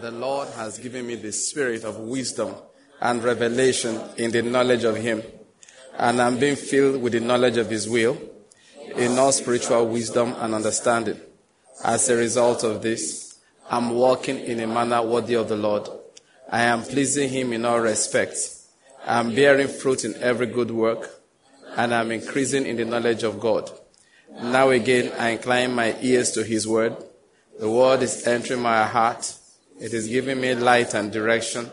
The Lord has given me the spirit of wisdom and revelation in the knowledge of Him. And I'm being filled with the knowledge of His will in all spiritual wisdom and understanding. As a result of this, I'm walking in a manner worthy of the Lord. I am pleasing Him in all respects. I'm bearing fruit in every good work, and I'm increasing in the knowledge of God. Now again, I incline my ears to His word. The word is entering my heart. It is giving me light and direction.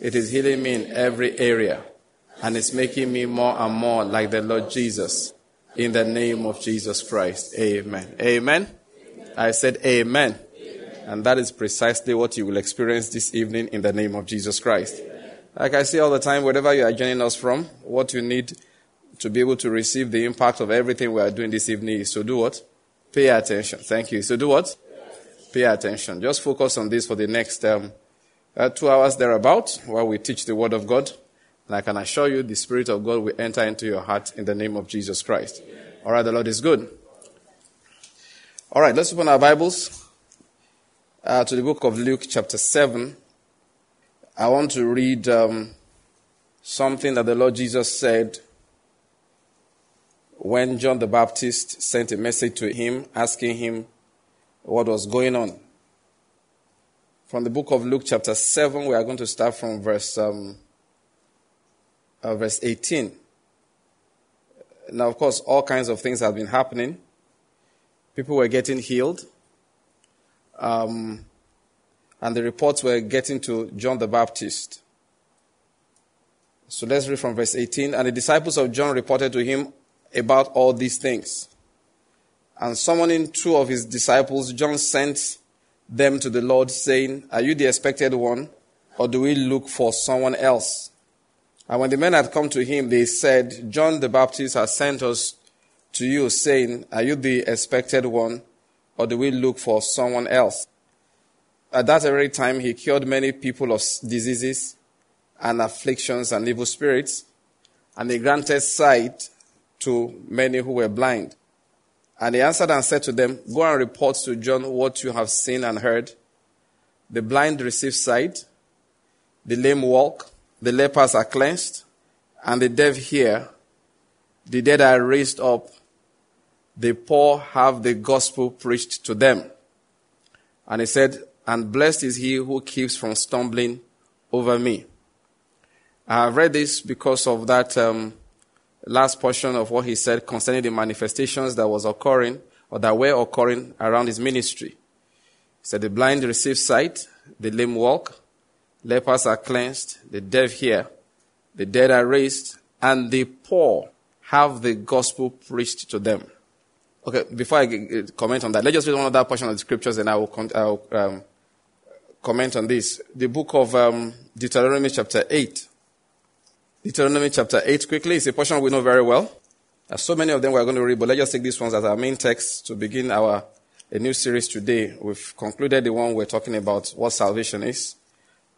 It is healing me in every area. And it's making me more and more like the Lord Jesus. In the name of Jesus Christ. Amen. Amen. I said amen. amen. And that is precisely what you will experience this evening in the name of Jesus Christ. Like I say all the time, wherever you are joining us from, what you need to be able to receive the impact of everything we are doing this evening is to do what? Pay attention. Thank you. So do what? Pay attention. Just focus on this for the next um, uh, two hours thereabout while we teach the Word of God. And I can assure you the Spirit of God will enter into your heart in the name of Jesus Christ. All right, the Lord is good. All right, let's open our Bibles uh, to the book of Luke, chapter 7. I want to read um, something that the Lord Jesus said when John the Baptist sent a message to him asking him what was going on. From the book of Luke, chapter 7, we are going to start from verse, um, uh, verse 18. Now, of course, all kinds of things have been happening. People were getting healed. Um, and the reports were getting to John the Baptist. So let's read from verse 18. And the disciples of John reported to him about all these things. And summoning two of his disciples, John sent them to the Lord, saying, Are you the expected one, or do we look for someone else? And when the men had come to him, they said, John the Baptist has sent us to you, saying, Are you the expected one, or do we look for someone else? At that very time, he cured many people of diseases and afflictions and evil spirits, and he granted sight to many who were blind. And he answered and said to them, Go and report to John what you have seen and heard. The blind receive sight, the lame walk, the lepers are cleansed, and the deaf hear, the dead are raised up, the poor have the gospel preached to them. And he said, And blessed is he who keeps from stumbling over me. I have read this because of that um, last portion of what he said concerning the manifestations that was occurring or that were occurring around his ministry. He said, The blind receive sight, the lame walk, lepers are cleansed, the deaf hear, the dead are raised, and the poor have the gospel preached to them. Okay, before I comment on that, let's just read one other portion of the scriptures and I will, con- I will um, comment on this. The book of um, Deuteronomy, chapter 8. Deuteronomy, chapter 8, quickly. It's a portion we know very well. There's so many of them we're going to read, but let's just take these ones as our main text to begin our a new series today. We've concluded the one we're talking about what salvation is.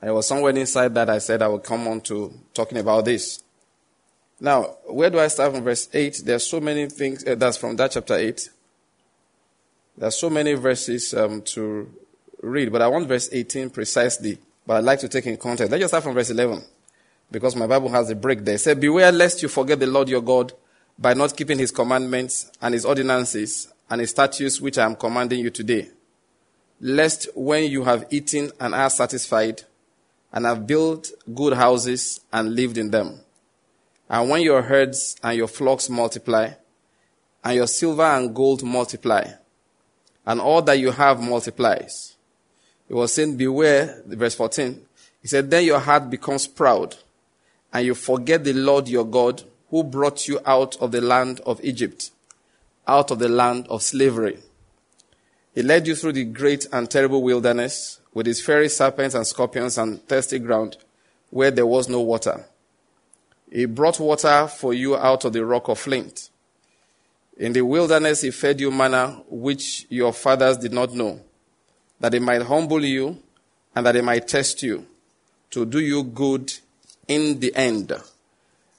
And it was somewhere inside that I said I would come on to talking about this. Now, where do I start from verse 8? There's so many things, uh, that's from that chapter 8. There's so many verses um, to read, but I want verse 18 precisely, but I'd like to take in context. Let's just start from verse 11, because my Bible has a break there. It said, Beware lest you forget the Lord your God by not keeping his commandments and his ordinances and his statutes which I am commanding you today. Lest when you have eaten and are satisfied, and have built good houses and lived in them, and when your herds and your flocks multiply, and your silver and gold multiply, and all that you have multiplies. He was saying, Beware, verse 14. He said, Then your heart becomes proud, and you forget the Lord your God, who brought you out of the land of Egypt, out of the land of slavery. He led you through the great and terrible wilderness, with its fiery serpents and scorpions and thirsty ground, where there was no water he brought water for you out of the rock of flint. In the wilderness, he fed you manna which your fathers did not know, that he might humble you and that he might test you to do you good in the end.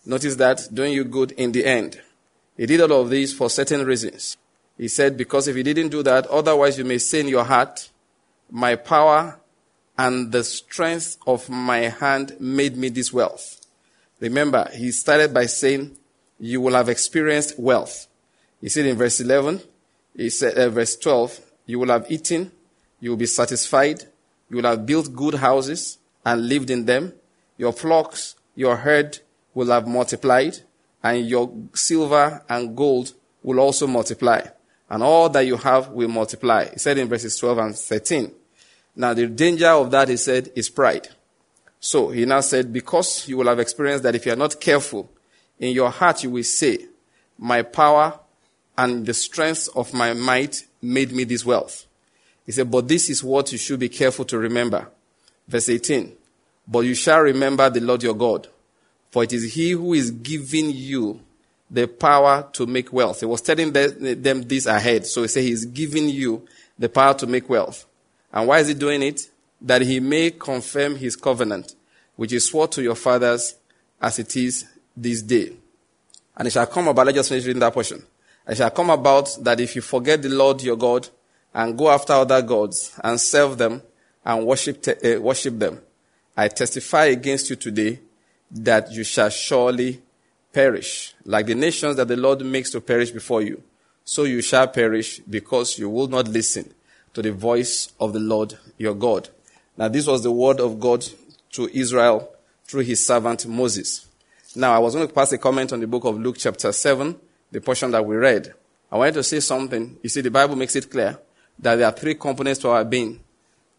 Notice that doing you good in the end. He did all of this for certain reasons. He said, because if he didn't do that, otherwise you may say in your heart, my power and the strength of my hand made me this wealth. Remember, he started by saying, You will have experienced wealth. He said in verse 11, he said, uh, verse 12, You will have eaten, you will be satisfied, you will have built good houses and lived in them. Your flocks, your herd will have multiplied, and your silver and gold will also multiply. And all that you have will multiply. He said in verses 12 and 13. Now, the danger of that, he said, is pride. So he now said, because you will have experienced that if you are not careful, in your heart you will say, My power and the strength of my might made me this wealth. He said, But this is what you should be careful to remember. Verse 18. But you shall remember the Lord your God, for it is he who is giving you the power to make wealth. He was telling them this ahead. So he said he's giving you the power to make wealth. And why is he doing it? That he may confirm his covenant, which is swore to your fathers as it is this day. And it shall come about, let's just finish reading that portion. It shall come about that if you forget the Lord your God and go after other gods and serve them and worship, uh, worship them, I testify against you today that you shall surely perish. Like the nations that the Lord makes to perish before you, so you shall perish because you will not listen to the voice of the Lord your God. Now, this was the word of God to Israel through his servant Moses. Now, I was going to pass a comment on the book of Luke, chapter 7, the portion that we read. I wanted to say something. You see, the Bible makes it clear that there are three components to our being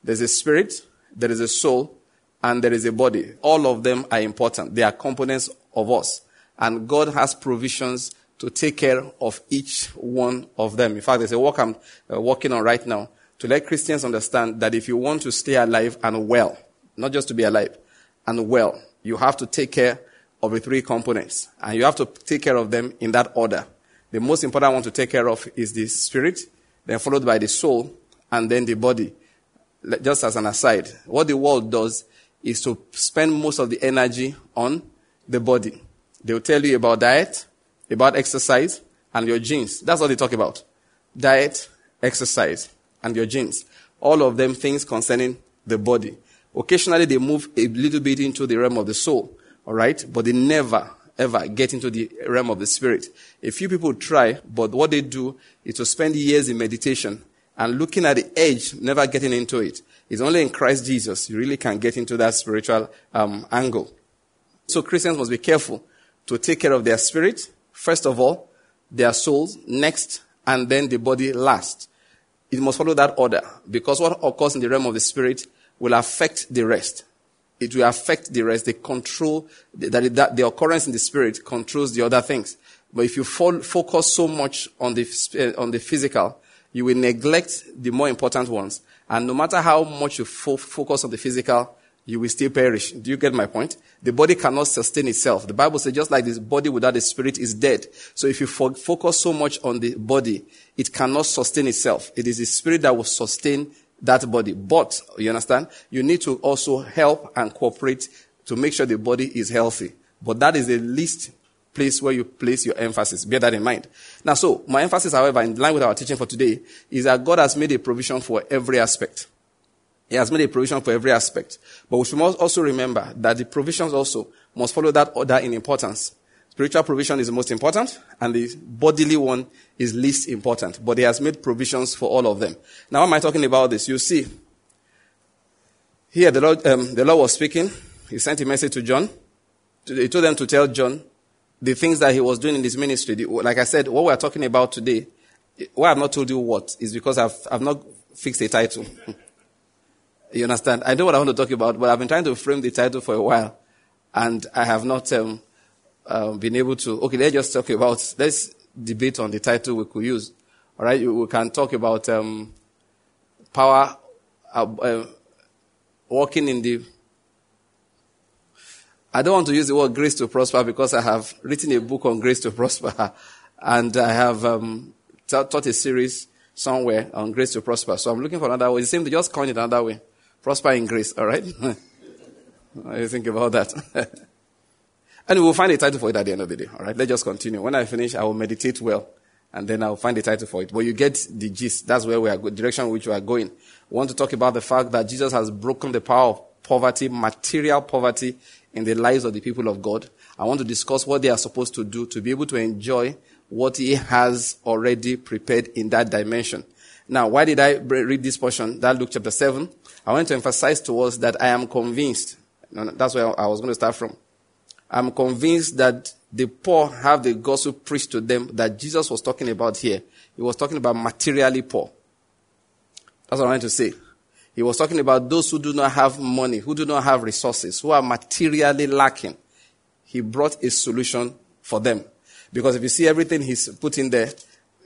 there's a spirit, there is a soul, and there is a body. All of them are important. They are components of us. And God has provisions to take care of each one of them. In fact, there's a work I'm uh, working on right now to let Christians understand that if you want to stay alive and well, not just to be alive and well, you have to take care of the three components. And you have to take care of them in that order. The most important one to take care of is the spirit, then followed by the soul, and then the body. Just as an aside, what the world does is to spend most of the energy on the body. They'll tell you about diet, about exercise, and your genes. That's what they talk about. Diet, exercise, and your genes. All of them things concerning the body. Occasionally they move a little bit into the realm of the soul, alright? But they never, ever get into the realm of the spirit. A few people try, but what they do is to spend years in meditation and looking at the edge, never getting into it. It's only in Christ Jesus you really can get into that spiritual um, angle. So Christians must be careful to take care of their spirit, first of all, their souls next, and then the body last. It must follow that order because what occurs in the realm of the spirit will affect the rest. It will affect the rest. They control, that, that the occurrence in the spirit controls the other things. But if you focus so much on the, on the physical, you will neglect the more important ones. And no matter how much you fo- focus on the physical, you will still perish. Do you get my point? The body cannot sustain itself. The Bible says just like this body without the spirit is dead. So if you fo- focus so much on the body, it cannot sustain itself. It is the spirit that will sustain that body. But, you understand? You need to also help and cooperate to make sure the body is healthy. But that is the least place where you place your emphasis. Bear that in mind. Now, so, my emphasis, however, in line with our teaching for today, is that God has made a provision for every aspect. He has made a provision for every aspect. But we should also remember that the provisions also must follow that order in importance. Spiritual provision is the most important, and the bodily one is least important. But he has made provisions for all of them. Now, why am I talking about this? You see, here the Lord, um, the Lord was speaking. He sent a message to John. He told them to tell John the things that he was doing in his ministry. Like I said, what we're talking about today, why I've not told you what is because I've, I've not fixed a title. You understand? I know what I want to talk about, but I've been trying to frame the title for a while, and I have not um, uh, been able to. Okay, let's just talk about. Let's debate on the title we could use. All right, we can talk about um, power, uh, uh, walking in the. I don't want to use the word grace to prosper because I have written a book on grace to prosper, and I have um, taught a series somewhere on grace to prosper. So I'm looking for another way. It seems to just coin it another way. Prosper in grace, all right? you think about that? and we'll find a title for it at the end of the day, all right? Let's just continue. When I finish, I will meditate well and then I'll find the title for it. But you get the gist. That's where we are, direction which we are going. We want to talk about the fact that Jesus has broken the power of poverty, material poverty in the lives of the people of God. I want to discuss what they are supposed to do to be able to enjoy what he has already prepared in that dimension. Now, why did I read this portion? That Luke chapter 7. I want to emphasize to us that I am convinced. That's where I was going to start from. I'm convinced that the poor have the gospel preached to them that Jesus was talking about here. He was talking about materially poor. That's what I want to say. He was talking about those who do not have money, who do not have resources, who are materially lacking. He brought a solution for them. Because if you see everything he's put in there,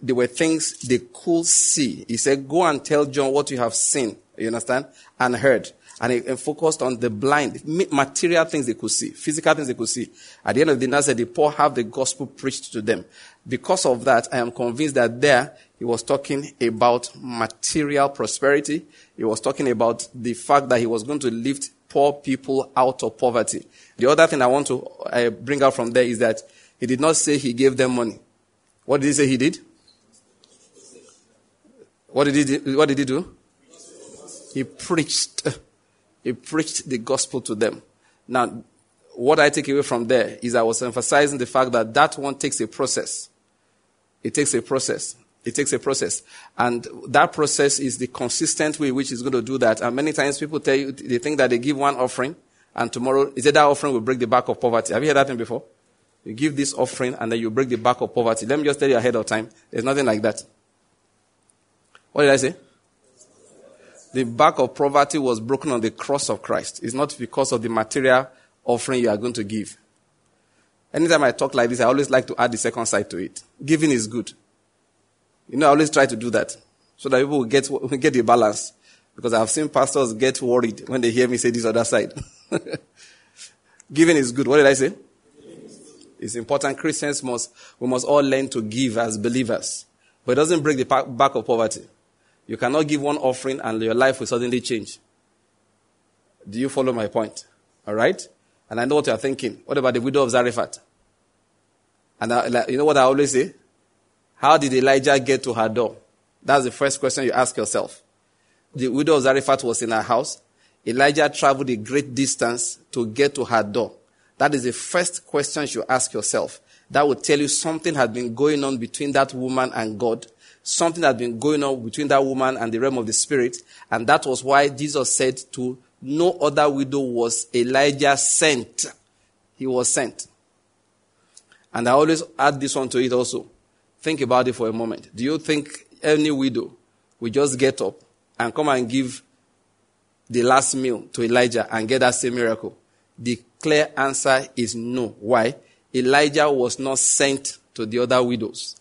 there were things they could see. He said, go and tell John what you have seen. You understand? And heard. And he focused on the blind, material things they could see, physical things they could see. At the end of the day, said the poor have the gospel preached to them. Because of that, I am convinced that there he was talking about material prosperity. He was talking about the fact that he was going to lift poor people out of poverty. The other thing I want to uh, bring out from there is that he did not say he gave them money. What did he say he did? What did he? What did he do? He preached. He preached the gospel to them. Now, what I take away from there is I was emphasizing the fact that that one takes a process. It takes a process. It takes a process. And that process is the consistent way which is going to do that. And many times people tell you, they think that they give one offering and tomorrow, is it that offering will break the back of poverty? Have you heard that thing before? You give this offering and then you break the back of poverty. Let me just tell you ahead of time. There's nothing like that. What did I say? The back of poverty was broken on the cross of Christ. It's not because of the material offering you are going to give. Anytime I talk like this, I always like to add the second side to it. Giving is good. You know, I always try to do that so that people will get, get the balance. Because I've seen pastors get worried when they hear me say this other side. Giving is good. What did I say? It's important. Christians must, we must all learn to give as believers. But it doesn't break the back of poverty. You cannot give one offering and your life will suddenly change. Do you follow my point? All right? And I know what you're thinking. What about the widow of Zarephath? And I, like, you know what I always say? How did Elijah get to her door? That's the first question you ask yourself. The widow of Zarephath was in her house. Elijah traveled a great distance to get to her door. That is the first question you ask yourself. That will tell you something had been going on between that woman and God. Something had been going on between that woman and the realm of the spirit. And that was why Jesus said to no other widow was Elijah sent. He was sent. And I always add this one to it also. Think about it for a moment. Do you think any widow will just get up and come and give the last meal to Elijah and get that same miracle? The clear answer is no. Why? Elijah was not sent to the other widows.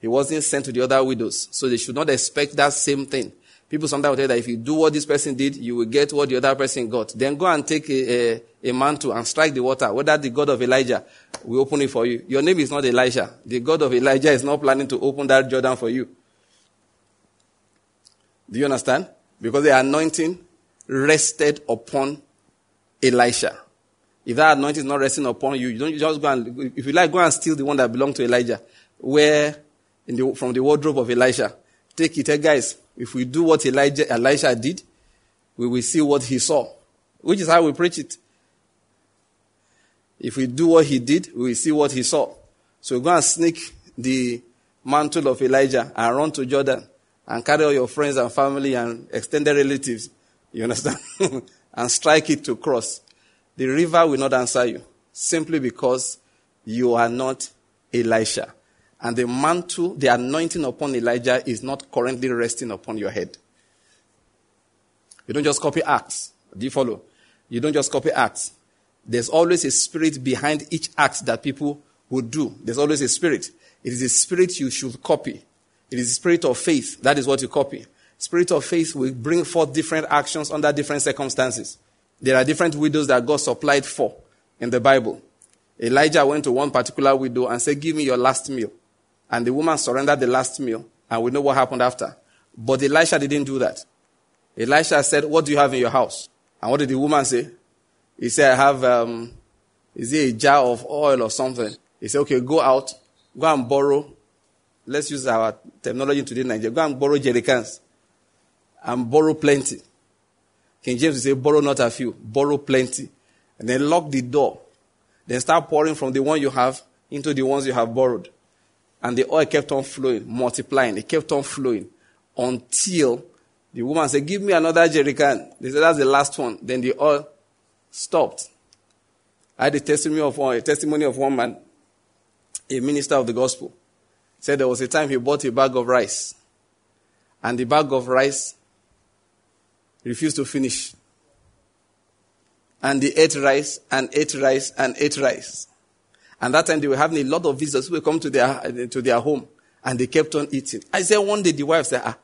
He wasn't sent to the other widows. So they should not expect that same thing. People sometimes tell that if you do what this person did, you will get what the other person got. Then go and take a, a, a mantle and strike the water. Whether the God of Elijah will open it for you. Your name is not Elijah. The God of Elijah is not planning to open that Jordan for you. Do you understand? Because the anointing rested upon Elisha. If that anointing is not resting upon you, you don't just go and, if you like, go and steal the one that belonged to Elijah. Where, the, from the wardrobe of Elisha. Take it, hey guys, if we do what Elijah, Elisha did, we will see what he saw. Which is how we preach it. If we do what he did, we will see what he saw. So go and sneak the mantle of Elijah and run to Jordan and carry all your friends and family and extended relatives. You understand? and strike it to cross. The river will not answer you simply because you are not Elisha. And the mantle, the anointing upon Elijah is not currently resting upon your head. You don't just copy acts. Do you follow? You don't just copy acts. There's always a spirit behind each act that people would do. There's always a spirit. It is a spirit you should copy. It is a spirit of faith. That is what you copy. Spirit of faith will bring forth different actions under different circumstances. There are different widows that God supplied for in the Bible. Elijah went to one particular widow and said, Give me your last meal. And the woman surrendered the last meal, and we know what happened after. But Elisha didn't do that. Elisha said, What do you have in your house? And what did the woman say? He said, I have, um, is it a jar of oil or something? He said, Okay, go out, go and borrow let's use our technology today in Nigeria. Go and borrow jerrycans and borrow plenty. King James say, borrow not a few, borrow plenty. And then lock the door. Then start pouring from the one you have into the ones you have borrowed. And the oil kept on flowing, multiplying. It kept on flowing until the woman said, Give me another jerrycan. They said, That's the last one. Then the oil stopped. I had a testimony of one, a testimony of one man, a minister of the gospel. Said there was a time he bought a bag of rice. And the bag of rice refused to finish. And they ate rice and ate rice and ate rice. And that time they were having a lot of visitors who would come to their, to their home and they kept on eating. I said one day the wife said, ah,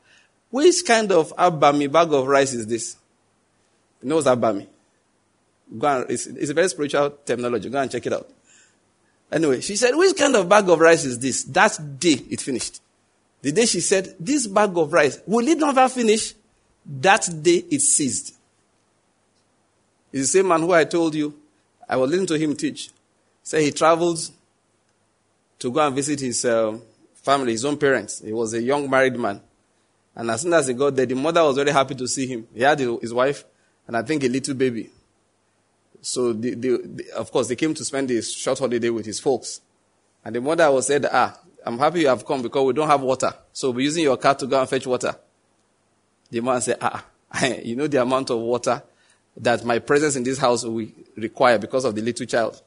which kind of abami bag of rice is this? You know what's abami? Go and, it's, it's a very spiritual terminology. Go and check it out. Anyway, she said, which kind of bag of rice is this? That day it finished. The day she said, this bag of rice, will it never finish? That day it ceased. It's the same man who I told you, I was listening to him teach. Say he traveled to go and visit his uh, family, his own parents. He was a young married man. And as soon as he got there, the mother was very happy to see him. He had his wife and I think a little baby. So, the, the, the, of course, they came to spend a short holiday with his folks. And the mother was said, ah, I'm happy you have come because we don't have water. So we're using your car to go and fetch water. The man said, ah, you know the amount of water that my presence in this house will require because of the little child.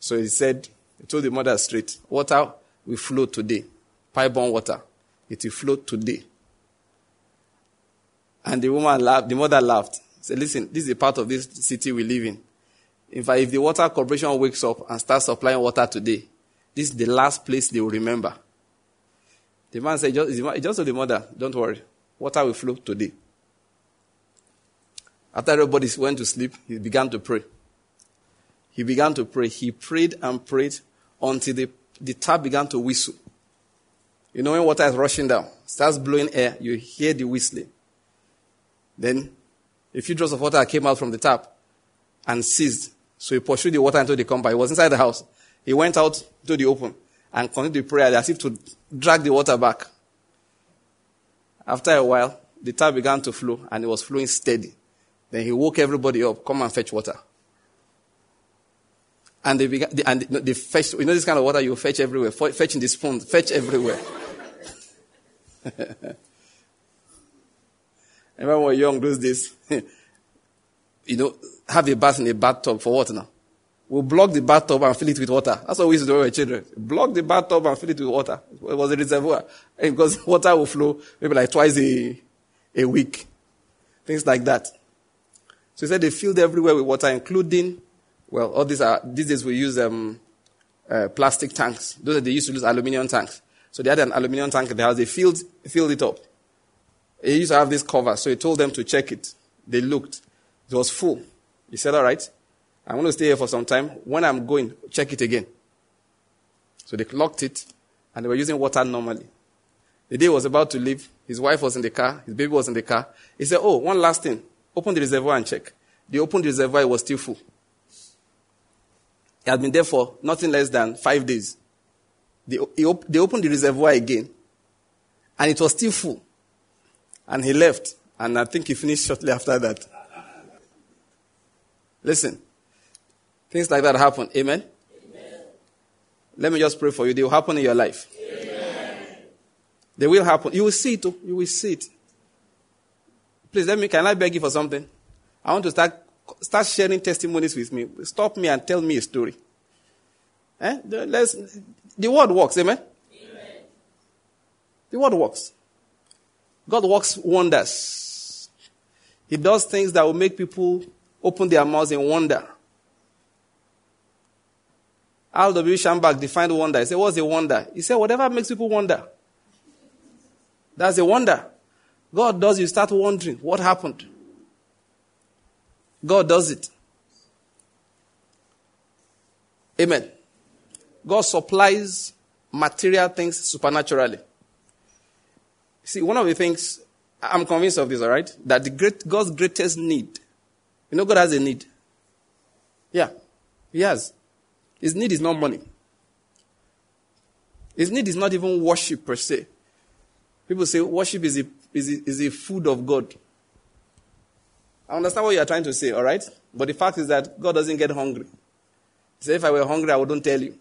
So he said, he told the mother straight, water will flow today. Pipe-borne water. It will flow today. And the woman laughed, the mother laughed. Said, listen, this is a part of this city we live in. In fact, if the water corporation wakes up and starts supplying water today, this is the last place they will remember. The man said, just, just to the mother, don't worry. Water will flow today. After everybody went to sleep, he began to pray. He began to pray. He prayed and prayed until the, the tap began to whistle. You know when water is rushing down, starts blowing air, you hear the whistling. Then a few drops of water came out from the tap and ceased. So he pursued the water into the compound. He was inside the house. He went out to the open and continued the prayer as if to drag the water back. After a while, the tap began to flow and it was flowing steady. Then he woke everybody up, come and fetch water. And they began, and they fetched, you know this kind of water you fetch everywhere, fetch in the spoon, fetch everywhere. Remember when we were young those days? you know, have a bath in a bathtub for what now? We'll block the bathtub and fill it with water. That's what we used to do were children. Block the bathtub and fill it with water. It was a reservoir. Because water will flow maybe like twice a, a week. Things like that. So he said they filled everywhere with water, including, well, all these are, these days we use um, uh, plastic tanks. Those are, they used to use aluminium tanks. So they had an aluminium tank in the house. They filled, filled it up. He used to have this cover, so he told them to check it. They looked. It was full. He said, All right, I'm going to stay here for some time. When I'm going, check it again. So they locked it, and they were using water normally. The day was about to leave. His wife was in the car. His baby was in the car. He said, Oh, one last thing. Open the reservoir and check. They opened the reservoir, it was still full. He had been there for nothing less than five days. They, they opened the reservoir again, and it was still full. And he left. And I think he finished shortly after that. Listen. Things like that happen. Amen? Amen? Let me just pray for you. They will happen in your life. Amen. They will happen. You will see it. Oh. You will see it. Please let me, can I beg you for something? I want to start, start sharing testimonies with me. Stop me and tell me a story. Eh? The, let's, the word works. Amen? Amen? The word works. God works wonders. He does things that will make people open their mouths in wonder. R. W. Schambach defined wonder. He said, What's a wonder? He said, Whatever makes people wonder. That's a wonder. God does, you start wondering what happened. God does it. Amen. God supplies material things supernaturally. See, one of the things, I'm convinced of this, all right? That the great, God's greatest need, you know, God has a need. Yeah, He has. His need is not money. His need is not even worship per se. People say worship is a, is a, is a food of God. I understand what you are trying to say, all right? But the fact is that God doesn't get hungry. He said, if I were hungry, I wouldn't tell you.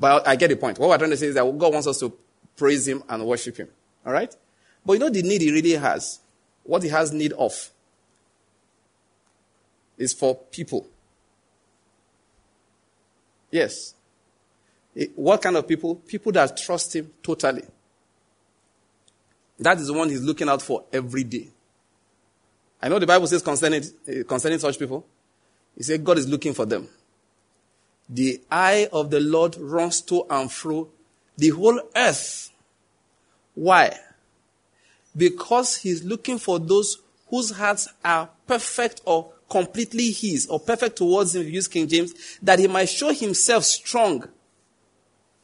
But I get the point. What we're trying to say is that God wants us to praise Him and worship Him. All right? But you know the need He really has? What He has need of is for people. Yes. What kind of people? People that trust Him totally. That is the one He's looking out for every day. I know the Bible says concerning, eh, concerning such people, He said God is looking for them. The eye of the Lord runs to and fro the whole earth. Why? Because He's looking for those whose hearts are perfect or completely His or perfect towards Him, if you use King James, that He might show Himself strong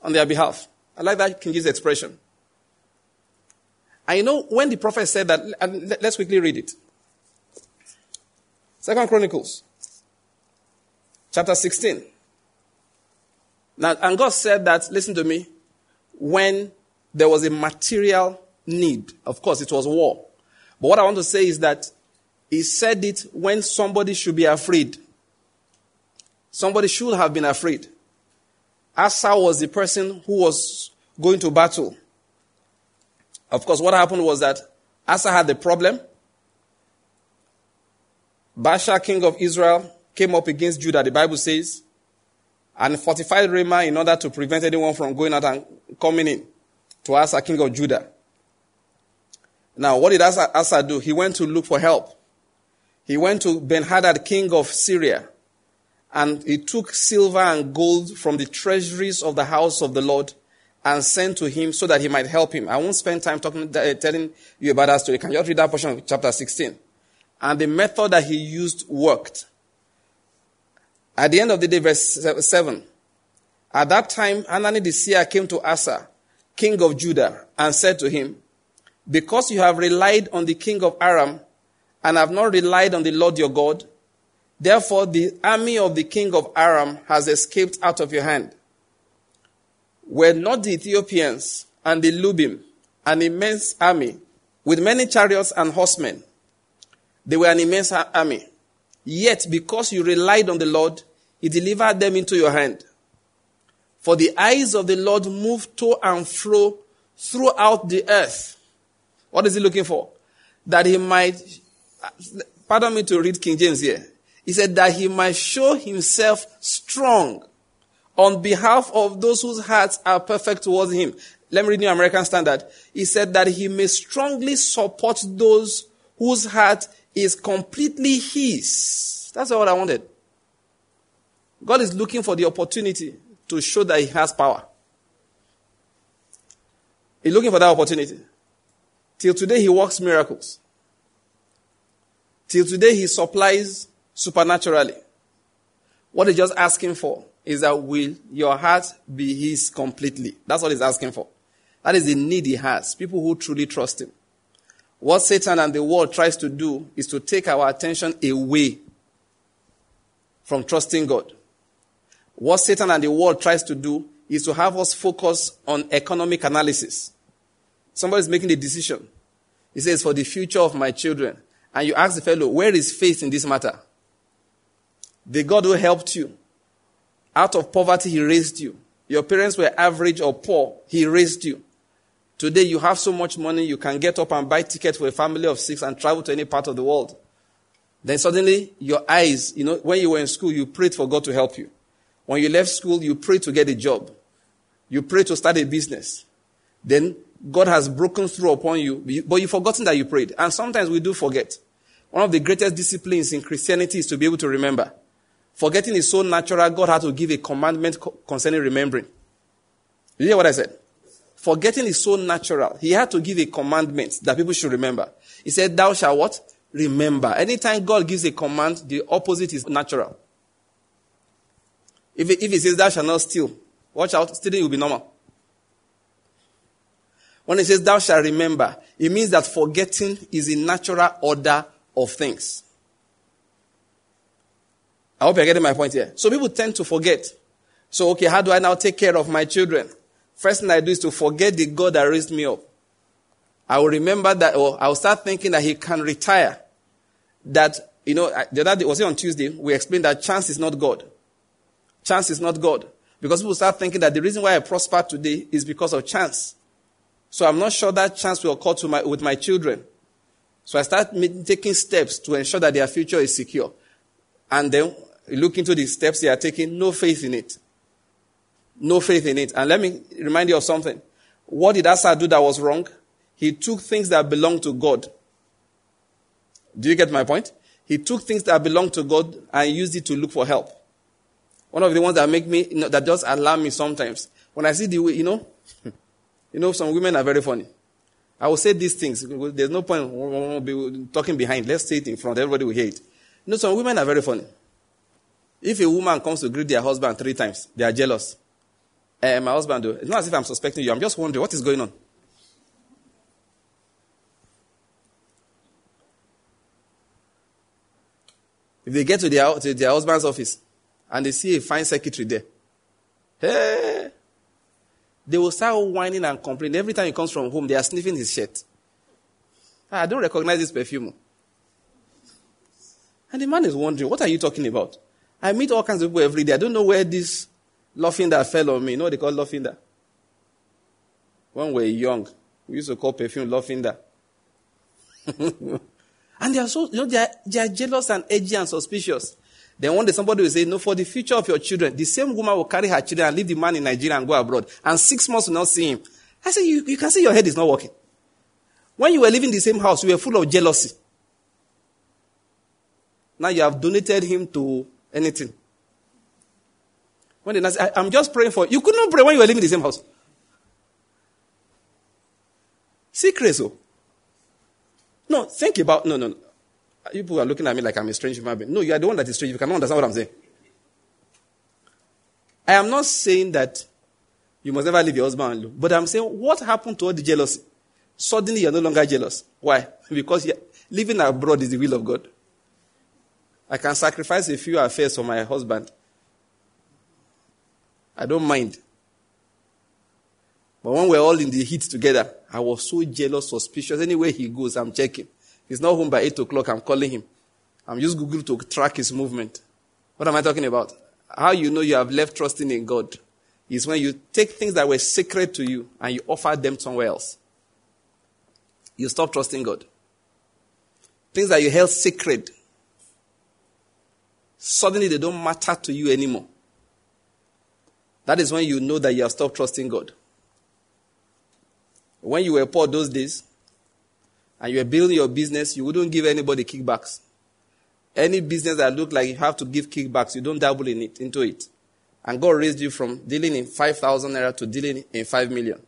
on their behalf. I like that King James expression. I know when the prophet said that, let's quickly read it. Second Chronicles, chapter 16. Now, and God said that, listen to me, when there was a material need, of course, it was war. But what I want to say is that He said it when somebody should be afraid. Somebody should have been afraid. Asa was the person who was going to battle. Of course, what happened was that Asa had the problem. Baasha, king of Israel, came up against Judah, the Bible says, and fortified Ramah in order to prevent anyone from going out and coming in to Asa, king of Judah. Now, what did Asa, Asa do? He went to look for help. He went to Ben-Hadad, king of Syria, and he took silver and gold from the treasuries of the house of the Lord and sent to him so that he might help him. I won't spend time talking, uh, telling you about that story. Can you just read that portion of chapter 16? And the method that he used worked. At the end of the day, verse 7. At that time, Hanani the seer came to Asa, king of Judah, and said to him, Because you have relied on the king of Aram and have not relied on the Lord your God, therefore the army of the king of Aram has escaped out of your hand. Were not the Ethiopians and the Lubim an immense army with many chariots and horsemen? They were an immense army. Yet, because you relied on the Lord, He delivered them into your hand. For the eyes of the Lord move to and fro throughout the earth. What is He looking for? That He might, pardon me to read King James here. He said that He might show Himself strong on behalf of those whose hearts are perfect towards him. Let me read New American Standard. He said that he may strongly support those whose heart is completely his. That's what I wanted. God is looking for the opportunity to show that he has power. He's looking for that opportunity. Till today, he works miracles. Till today, he supplies supernaturally. What he's just asking for is that will your heart be his completely? That's what he's asking for. That is the need he has. People who truly trust him. What Satan and the world tries to do is to take our attention away from trusting God. What Satan and the world tries to do is to have us focus on economic analysis. Somebody's making a decision. He says, for the future of my children. And you ask the fellow, where is faith in this matter? The God who helped you out of poverty, He raised you. Your parents were average or poor. He raised you. Today you have so much money, you can get up and buy tickets for a family of six and travel to any part of the world. Then suddenly your eyes, you know, when you were in school, you prayed for God to help you. When you left school, you prayed to get a job. You prayed to start a business. Then God has broken through upon you, but you've forgotten that you prayed. And sometimes we do forget. One of the greatest disciplines in Christianity is to be able to remember. Forgetting is so natural, God had to give a commandment concerning remembering. You hear what I said? Forgetting is so natural. He had to give a commandment that people should remember. He said, Thou shalt what? Remember. Anytime God gives a command, the opposite is natural. If, if he says, Thou shalt not steal, watch out, stealing will be normal. When he says, Thou shalt remember, it means that forgetting is a natural order of things. I hope you're getting my point here. So people tend to forget. So, okay, how do I now take care of my children? First thing I do is to forget the God that raised me up. I will remember that, or I will start thinking that He can retire. That, you know, the other day, was it on Tuesday? We explained that chance is not God. Chance is not God. Because people start thinking that the reason why I prosper today is because of chance. So I'm not sure that chance will occur to my, with my children. So I start taking steps to ensure that their future is secure. And then look into the steps they are taking, no faith in it. No faith in it. And let me remind you of something. What did Asa do that was wrong? He took things that belong to God. Do you get my point? He took things that belong to God and used it to look for help. One of the ones that make me, you know, that just alarm me sometimes. When I see the way, you know, you know, some women are very funny. I will say these things. There's no point talking behind. Let's say it in front. Everybody will hear it. You know, some women are very funny. If a woman comes to greet their husband three times, they are jealous. Uh, my husband, though, it's not as if I'm suspecting you. I'm just wondering what is going on. If they get to their, to their husband's office and they see a fine secretary there, hey, they will start whining and complaining. Every time he comes from home, they are sniffing his shirt. Ah, I don't recognize this perfume. And the man is wondering, what are you talking about? I meet all kinds of people every day. I don't know where this that fell on me. You know what they call that? When we were young, we used to call perfume that. and they are so, you know, they are, they are jealous and edgy and suspicious. Then one day somebody will say, no, for the future of your children, the same woman will carry her children and leave the man in Nigeria and go abroad. And six months will not see him. I say, you, you can see your head is not working. When you were living in the same house, you were full of jealousy. Now you have donated him to anything. When the say, I'm just praying for you. You could not pray when you were living in the same house. Secret, so. Oh. No, think about, no, no, no. People are looking at me like I'm a strange human being. No, you are the one that is strange. You cannot understand what I'm saying. I am not saying that you must never leave your husband alone. But I'm saying, what happened to all the jealousy? Suddenly you're no longer jealous. Why? Because living abroad is the will of God. I can sacrifice a few affairs for my husband. I don't mind. But when we're all in the heat together, I was so jealous, suspicious. Anywhere he goes, I'm checking. He's not home by 8 o'clock. I'm calling him. I'm using Google to track his movement. What am I talking about? How you know you have left trusting in God is when you take things that were sacred to you and you offer them somewhere else. You stop trusting God. Things that you held sacred, suddenly they don't matter to you anymore. That is when you know that you have stopped trusting God. When you were poor those days, and you are building your business, you wouldn't give anybody kickbacks. Any business that looked like you have to give kickbacks, you don't dabble in it, into it. And God raised you from dealing in 5,000 naira to dealing in 5 million.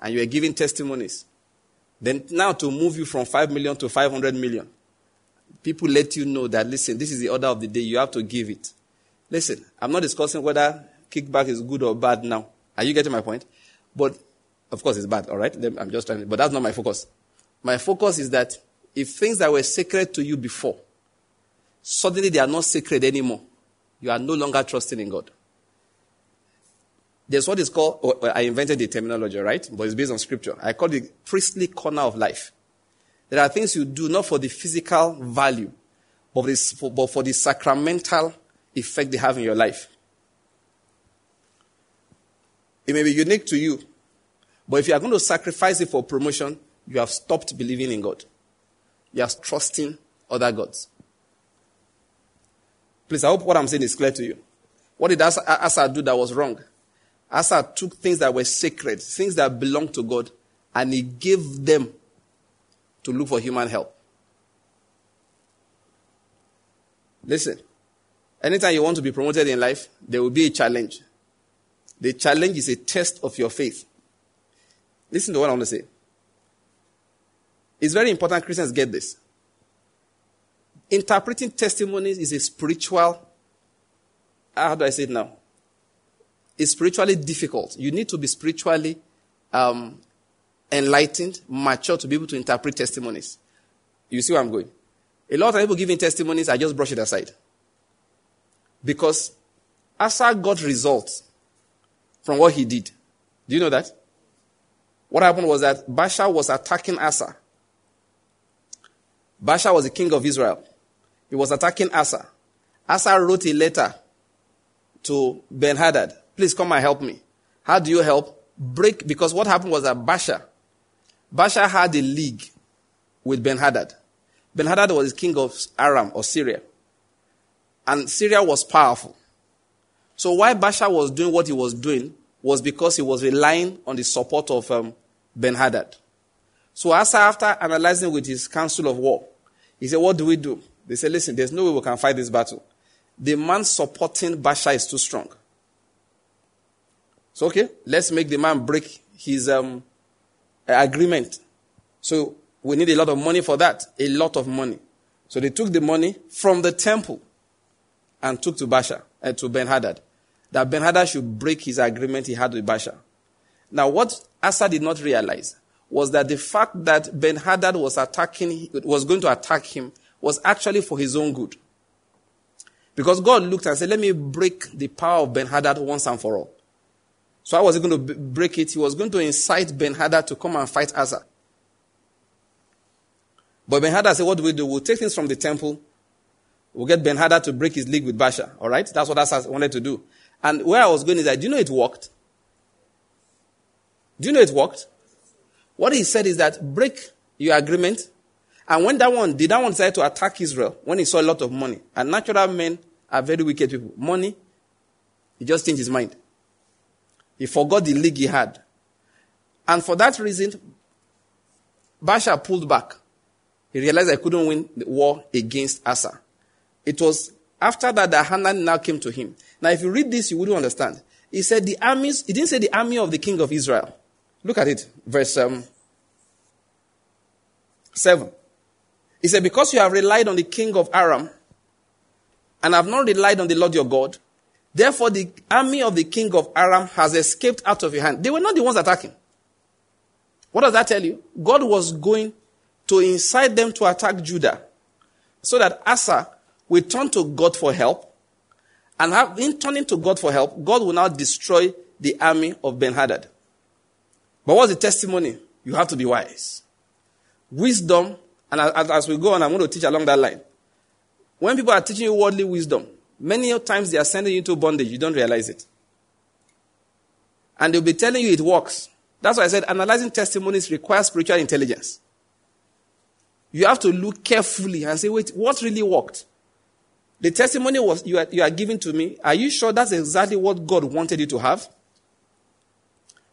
And you were giving testimonies. Then now to move you from 5 million to 500 million. People let you know that, listen, this is the order of the day. You have to give it. Listen, I'm not discussing whether kickback is good or bad now. Are you getting my point? But, of course, it's bad, all right? I'm just trying, but that's not my focus. My focus is that if things that were sacred to you before, suddenly they are not sacred anymore, you are no longer trusting in God. There's what is called, oh, oh I invented the terminology, right? But it's based on scripture. I call it priestly corner of life. There are things you do not for the physical value, but for, but for the sacramental effect they have in your life. It may be unique to you, but if you are going to sacrifice it for promotion, you have stopped believing in God. You are trusting other gods. Please, I hope what I'm saying is clear to you. What did Asa do that was wrong? Asa took things that were sacred, things that belonged to God, and he gave them to look for human help. Listen, anytime you want to be promoted in life, there will be a challenge. The challenge is a test of your faith. Listen to what I want to say. It's very important Christians get this. Interpreting testimonies is a spiritual, how do I say it now? It's spiritually difficult. You need to be spiritually um, enlightened, mature to be able to interpret testimonies. You see where I'm going? A lot of people giving testimonies, I just brush it aside. Because Asa got results from what he did. Do you know that? What happened was that Baasha was attacking Asa. Baasha was the king of Israel. He was attacking Asa. Asa wrote a letter to Ben Hadad. Please come and help me. How do you help? Break, because what happened was that Baasha, Baasha had a league with Ben Hadad. Ben Hadad was the king of Aram or Syria. And Syria was powerful. So why Baasha was doing what he was doing was because he was relying on the support of um, Ben Hadad. So Asa, after analyzing with his council of war, he said, what do we do? They said, listen, there's no way we can fight this battle. The man supporting Baasha is too strong. So, okay, let's make the man break his um, agreement. So we need a lot of money for that. A lot of money. So they took the money from the temple and took to Baasha, uh, to Ben Hadad. That Ben Hadad should break his agreement he had with Baasha. Now, what Asa did not realize was that the fact that Ben Hadad was attacking, was going to attack him, was actually for his own good. Because God looked and said, let me break the power of Ben Hadad once and for all. So how was he going to break it? He was going to incite Ben Hadad to come and fight Asa. But Ben Hadad said, what do we do? We'll take things from the temple. We'll get Ben Hadad to break his league with Baasha. All right? That's what Asa wanted to do. And where I was going is that, do you know it worked? Do you know it worked? What he said is that break your agreement. And when that one, did that one decide to attack Israel, when he saw a lot of money, and natural men are very wicked people. Money, he just changed his mind. He forgot the league he had. And for that reason, Baasha pulled back. He realized I couldn't win the war against Asa. It was after that that Hanan now came to him. Now, if you read this, you wouldn't understand. He said the armies, he didn't say the army of the king of Israel. Look at it, verse um, 7. He said, Because you have relied on the king of Aram and have not relied on the Lord your God, therefore the army of the king of Aram has escaped out of your hand. They were not the ones attacking. What does that tell you? God was going to incite them to attack Judah so that Asa will turn to God for help. And in turning to God for help, God will now destroy the army of Ben Hadad. But what's the testimony? You have to be wise. Wisdom, and as, as we go on, I'm going to teach along that line. When people are teaching you worldly wisdom, many times they are sending you into bondage. You don't realize it. And they'll be telling you it works. That's why I said analyzing testimonies requires spiritual intelligence. You have to look carefully and say, wait, what really worked? The testimony was you are, you are giving to me. Are you sure that's exactly what God wanted you to have?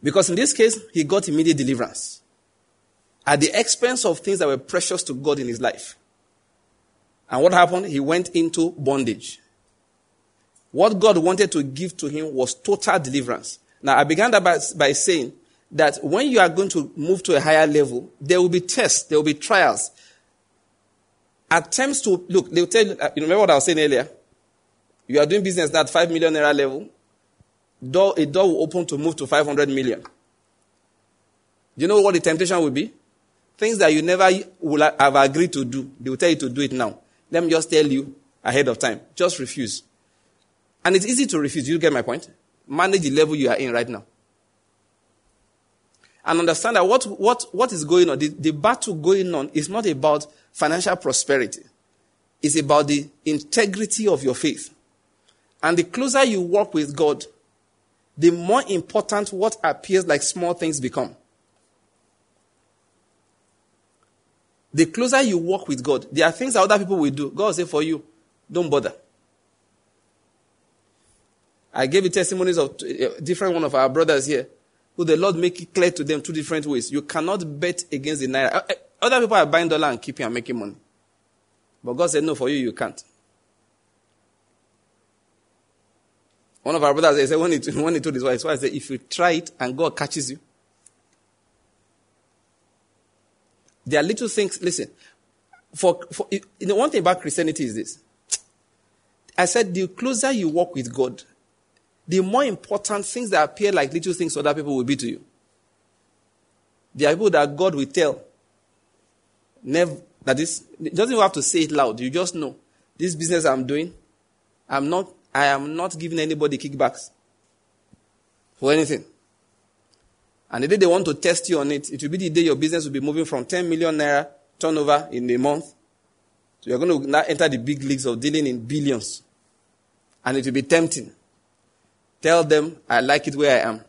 Because in this case, he got immediate deliverance at the expense of things that were precious to God in his life. And what happened? He went into bondage. What God wanted to give to him was total deliverance. Now, I began that by, by saying that when you are going to move to a higher level, there will be tests, there will be trials. Attempts to, look, they'll tell you, uh, you remember what I was saying earlier? You are doing business at 5 million naira level door, a door will open to move to 500 million. Do you know what the temptation will be? Things that you never will have agreed to do. They will tell you to do it now. Let me just tell you ahead of time. Just refuse. And it's easy to refuse. You get my point? Manage the level you are in right now. And understand that what, what, what is going on, the, the battle going on is not about financial prosperity. It's about the integrity of your faith. And the closer you walk with God, the more important what appears like small things become. The closer you walk with God, there are things that other people will do. God will say for you, don't bother. I gave you testimonies of uh, different one of our brothers here, who the Lord make it clear to them two different ways. You cannot bet against the naira. Uh, uh, other people are buying dollar and keeping and making money. But God said, no, for you, you can't. One of our brothers he said when he, when he told his wife, his wife said, if you try it and God catches you, there are little things. Listen, for, for you know, one thing about Christianity is this. I said, the closer you walk with God, the more important things that appear like little things other people will be to you. There are people that God will tell. Never, that is, doesn't even have to say it loud. You just know. This business I'm doing, I'm not I am not giving anybody kickbacks for anything. And the day they want to test you on it, it will be the day your business will be moving from 10 million naira turnover in a month. So you're going to now enter the big leagues of dealing in billions. And it will be tempting. Tell them, I like it where I am.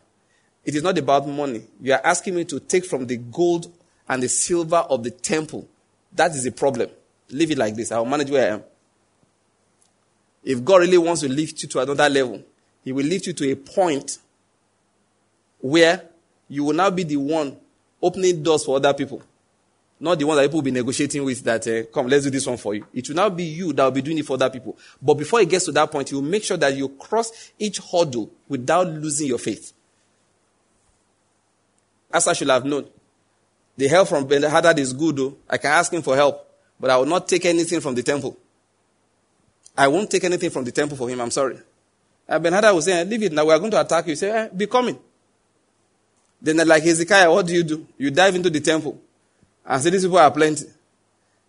It is not about money. You are asking me to take from the gold and the silver of the temple. That is a problem. Leave it like this. I will manage where I am. If God really wants to lift you to another level, He will lift you to a point where you will now be the one opening doors for other people. Not the one that people will be negotiating with that, uh, come, let's do this one for you. It will now be you that will be doing it for other people. But before it gets to that point, you will make sure that you cross each hurdle without losing your faith. As I should have known. The help from Ben Hadad is good, though. I can ask him for help, but I will not take anything from the temple. I won't take anything from the temple for him. I'm sorry. And Ben Hadad was saying, leave it now. We are going to attack you. He said, eh, be coming. Then, like Hezekiah, what do you do? You dive into the temple and say, These people are plenty.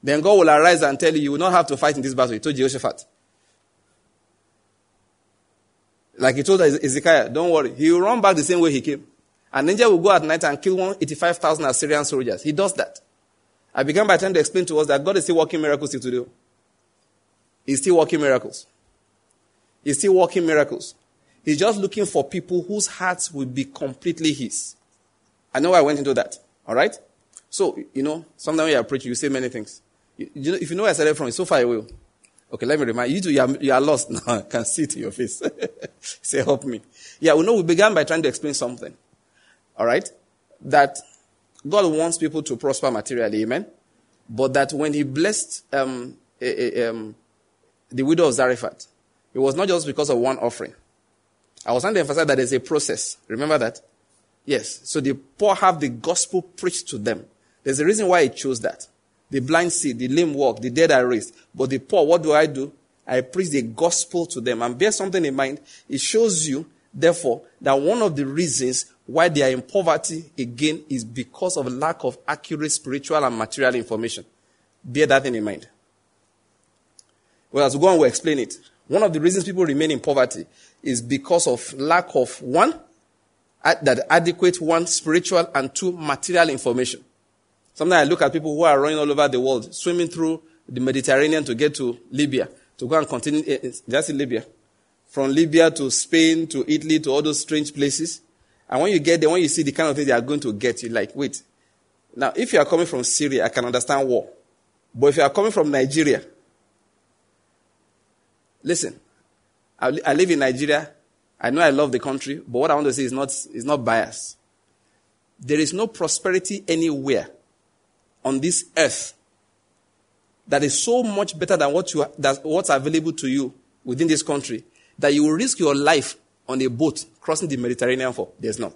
Then God will arise and tell you, You will not have to fight in this battle. He told Jehoshaphat. Like he told Hezekiah, Don't worry. He will run back the same way he came. And an angel will go at night and kill 185,000 Assyrian soldiers. He does that. I began by trying to explain to us that God is still working miracles still today. He's still working miracles. He's still working miracles. He's just looking for people whose hearts will be completely His. I know I went into that. All right? So, you know, sometimes when you are preaching, you say many things. You, you know, if you know where I started from, it's so far away. Okay, let me remind you, you are, you are lost now. I can see it in your face. say, help me. Yeah, we know we began by trying to explain something. All right? That God wants people to prosper materially, amen? But that when He blessed um, a, a, um, the widow of Zarephath, it was not just because of one offering. I was trying to emphasize that there's a process. Remember that? Yes. So the poor have the gospel preached to them. There's a reason why he chose that. The blind see, the lame walk, the dead are raised. But the poor, what do I do? I preach the gospel to them. And bear something in mind. It shows you, therefore, that one of the reasons why they are in poverty again is because of lack of accurate spiritual and material information. Bear that in mind. Well, as we go on, we'll explain it. One of the reasons people remain in poverty is because of lack of one, that adequate one spiritual and two material information. Sometimes I look at people who are running all over the world, swimming through the Mediterranean to get to Libya, to go and continue, eh, eh, just in Libya. From Libya to Spain to Italy to all those strange places. And when you get there, when you see the kind of thing they are going to get, you're like, wait. Now, if you are coming from Syria, I can understand war. But if you are coming from Nigeria, listen, I, I live in Nigeria. I know I love the country, but what I want to say is not, is not bias. There is no prosperity anywhere on this earth that is so much better than what you, that, what's available to you within this country that you will risk your life on a boat crossing the Mediterranean for. There's not.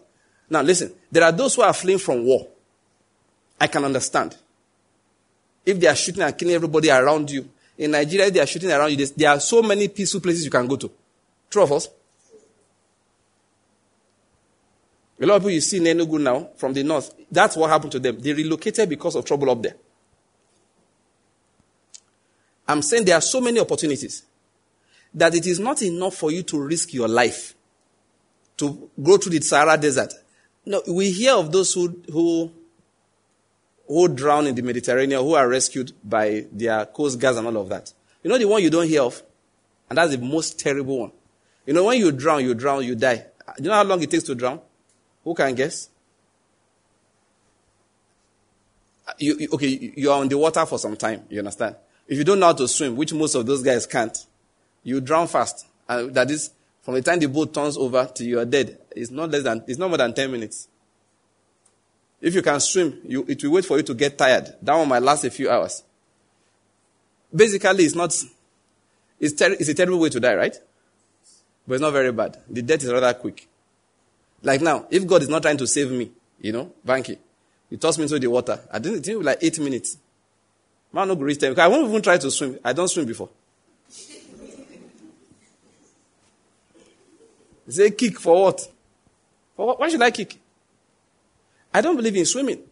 Now listen, there are those who are fleeing from war. I can understand. If they are shooting and killing everybody around you, in Nigeria, they are shooting around you. There are so many peaceful places you can go to. True of us? A lot of people you see in Enugu now from the north, that's what happened to them. They relocated because of trouble up there. I'm saying there are so many opportunities that it is not enough for you to risk your life to go through the Sahara Desert. No, we hear of those who, who who drown in the Mediterranean, who are rescued by their coast guards and all of that. You know the one you don't hear of? And that's the most terrible one. You know, when you drown, you drown, you die. Uh, do you know how long it takes to drown? Who can guess? Uh, you, you, okay, you are on the water for some time, you understand? If you don't know how to swim, which most of those guys can't, you drown fast. And that is, from the time the boat turns over to you are dead, it's not less than, it's not more than 10 minutes. If you can swim, you, it will wait for you to get tired. That one might last a few hours. Basically, it's not, it's, ter- it's a terrible way to die, right? But it's not very bad. The death is rather quick. Like now, if God is not trying to save me, you know, Banky, he tossed me into the water. I didn't think like eight minutes. Man, no reach time. I won't even try to swim. I don't swim before. Say kick for what? For what? Why should I kick? I don't believe in swimming.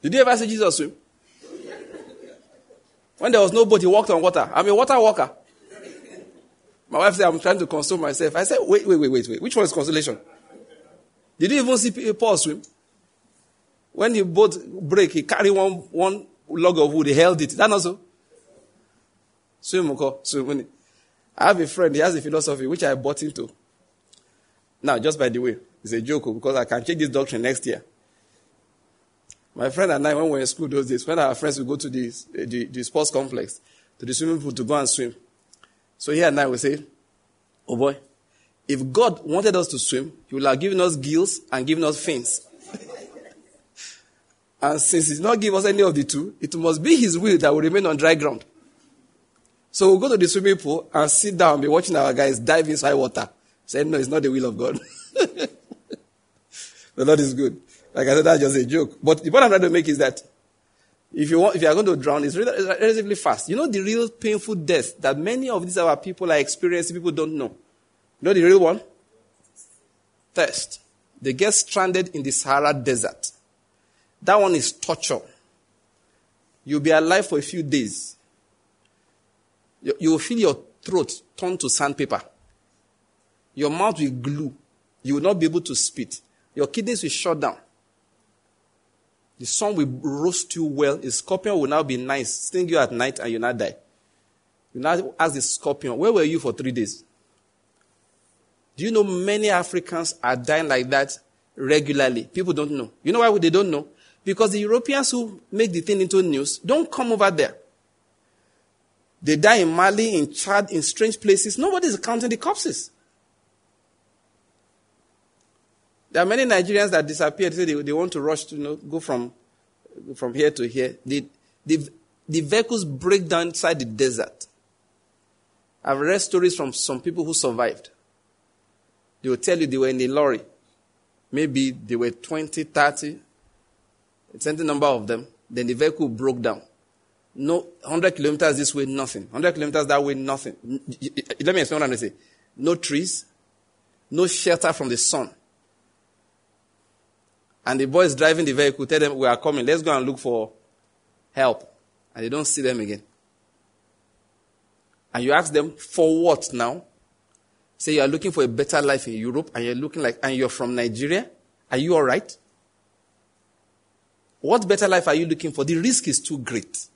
Did you ever see Jesus swim? When there was no boat, he walked on water. I'm a water walker. My wife said, I'm trying to console myself. I said, wait, wait, wait, wait, wait. Which one is consolation? Did you even see Paul swim? When the boat break, he carried one, one log of wood, he held it. That not so? Swim, swim. I have a friend, he has a philosophy which I bought into. Now, just by the way, it's a joke oh, because I can change this doctrine next year. My friend and I, when we were in school those days, when our friends would go to the, the, the sports complex, to the swimming pool to go and swim. So here and I will say, oh boy, if God wanted us to swim, He would have given us gills and given us fins. and since He's not given us any of the two, it must be His will that we remain on dry ground. So we'll go to the swimming pool and sit down and be watching our guys dive inside water. Say, no, it's not the will of God. the Lord is good. Like I said, that's just a joke. But the point I'm trying to make is that if you want, if you are going to drown, it's relatively fast. You know the real painful death that many of these our people are experiencing, people don't know. You know the real one? Thirst. They get stranded in the Sahara desert. That one is torture. You'll be alive for a few days. You, you will feel your throat turn to sandpaper. Your mouth will glue. You will not be able to spit. Your kidneys will shut down. The sun will roast you well. The scorpion will now be nice, sting you at night, and you'll not die. You now ask the scorpion, Where were you for three days? Do you know many Africans are dying like that regularly? People don't know. You know why they don't know? Because the Europeans who make the thing into news don't come over there. They die in Mali, in Chad, in strange places. Nobody's counting the corpses. There are many Nigerians that disappeared. They, they want to rush to you know, go from, from here to here. The, the, the vehicles break down inside the desert. I've read stories from some people who survived. They will tell you they were in a lorry. Maybe they were 20, 30, a certain number of them. Then the vehicle broke down. No, 100 kilometers this way, nothing. 100 kilometers that way, nothing. Let me explain what I'm going to say. No trees, no shelter from the sun. And the boys driving the vehicle tell them, We are coming, let's go and look for help. And they don't see them again. And you ask them, For what now? Say you are looking for a better life in Europe and you're looking like, and you're from Nigeria. Are you alright? What better life are you looking for? The risk is too great.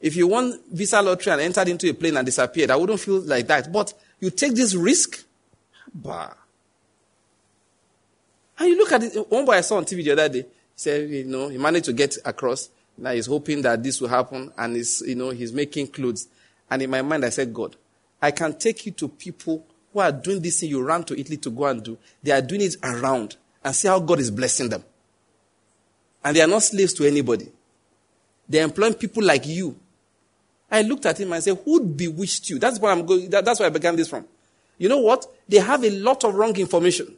If you won visa lottery and entered into a plane and disappeared, I wouldn't feel like that. But you take this risk, bah. And you look at it. One boy I saw on TV the other day, he said, you know, he managed to get across. Now he's hoping that this will happen and he's, you know, he's making clothes. And in my mind, I said, God, I can take you to people who are doing this thing you ran to Italy to go and do. They are doing it around and see how God is blessing them. And they are not slaves to anybody. They're employing people like you. I looked at him and said, Who bewitched you? That's where I'm going. That, that's where I began this from. You know what? They have a lot of wrong information.